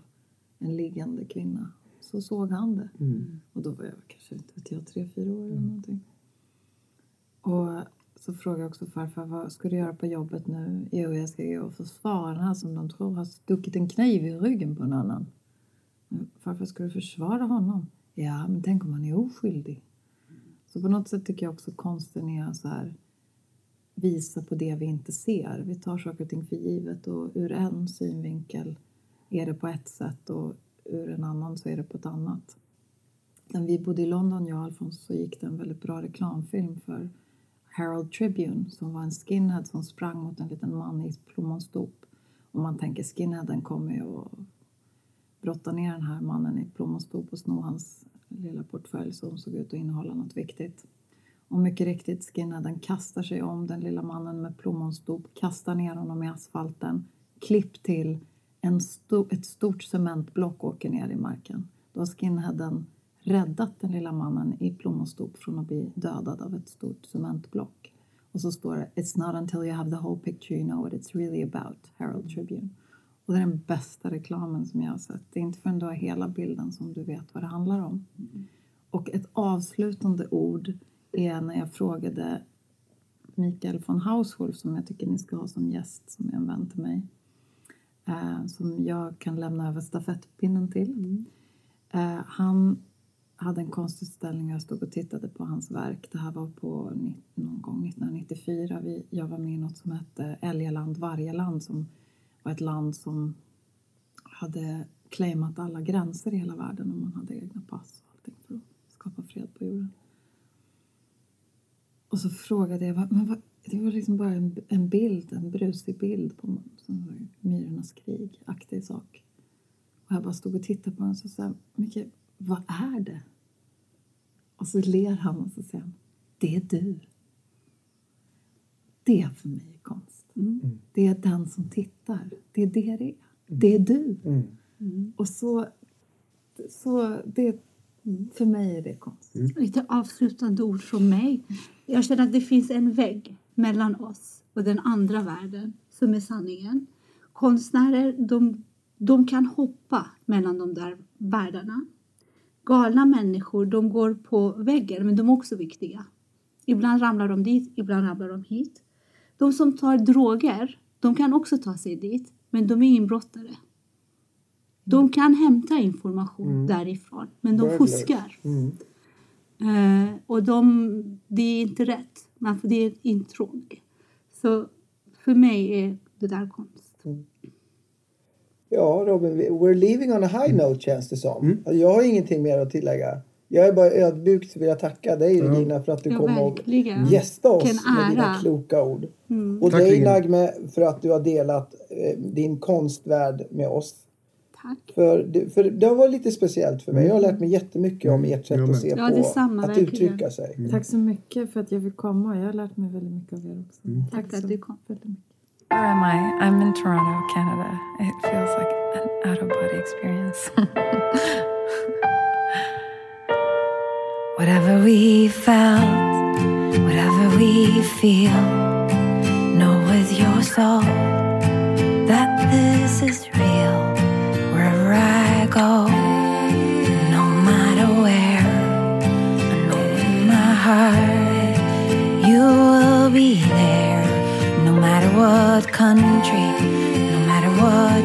en liggande kvinna. Så såg han det. Mm. Och då var jag kanske, inte vet jag, tre, fyra år eller någonting. Och så frågade jag också farfar, vad ska du göra på jobbet nu? Jo, jag ska gå och försvara den här som de tror har stuckit en kniv i ryggen på en annan. "Men Farfar, ska du försvara honom? Ja, men tänk om han är oskyldig? Så på något sätt tycker jag också konsten är så här visa på det vi inte ser. Vi tar saker och ting för givet och ur en synvinkel är det på ett sätt och ur en annan så är det på ett annat. När vi bodde i London, jag och Alfons, så gick det en väldigt bra reklamfilm för Herald Tribune som var en skinhead som sprang mot en liten man i plommonstop. Och man tänker skinheaden kommer ju att brotta ner den här mannen i plommonstop och sno hans lilla portfölj som såg ut att innehålla något viktigt. Och mycket riktigt, skinheaden kastar sig om den lilla mannen med plommonstop, kastar ner honom i asfalten, klipp till en sto- ett stort cementblock åker ner i marken. Då har skinheaden räddat den lilla mannen i plommonstop från att bli dödad av ett stort cementblock. Och så står det It's not until you have the whole picture you know what it's really about, Herald Tribune. Och det är den bästa reklamen som jag har sett. Det är inte förrän du har hela bilden som du vet vad det handlar om. Och ett avslutande ord är när jag frågade Mikael von Hauswolf som jag tycker ni ska ha som gäst, som är en vän till mig. Eh, som jag kan lämna över stafettpinnen till. Eh, han hade en konstutställning och jag stod och tittade på hans verk. Det här var på någon gång 1994. Vi, jag var med i något som hette Älgaland, Vargaland som var ett land som hade claimat alla gränser i hela världen och man hade egna pass och allting för att skapa fred på jorden. Och så frågade jag, vad- men vad, det var liksom bara en, en bild, en brusig bild på som var myrornas krig-aktig sak. Och jag bara stod och tittade på den och så sa Micke, vad är det? Och så ler han och så säger han, det är du. Det för mig är konst. Det är den som tittar. Det är det det är. Det är du. Och så, så det, för mig är det konst. Lite avslutande ord från mig. Jag känner att det finns en vägg mellan oss och den andra världen som är sanningen. Konstnärer, de, de kan hoppa mellan de där världarna. Galna människor, de går på väggen, men de är också viktiga. Ibland ramlar de dit, ibland ramlar de hit. De som tar droger, de kan också ta sig dit, men de är inbrottare. De kan hämta information därifrån, men de fuskar. Mm. Eh, och de, det är inte rätt. Man får, det är ett intrång. Så för mig är det där konst. Ja, Robin, vi- we're leaving on a high note känns det som. Jag har ingenting mer att tillägga. Jag är bara ödmjukt vill jag tacka dig Regina för att du Ja, kom och verkligen. gästa oss Vilken med dina kloka ord. Mm. Och Tack, dig. Nagme för att du har delat eh, din konstvärld med oss. Tack. För det, för det har varit lite speciellt för mig. Jag har lärt mig jättemycket om ert sätt att se Ja, på detsamma, att verkligen. uttrycka sig. Tack så mycket för att jag fick komma. Jag har lärt mig väldigt mycket av er också. Tack att du kom. Where am I? I'm in Toronto, Canada. It feels like an out of body experience. whatever we felt, whatever we feel, know with your soul that this is real. go, no matter where. I know in my heart you will be there, no matter what country, no matter what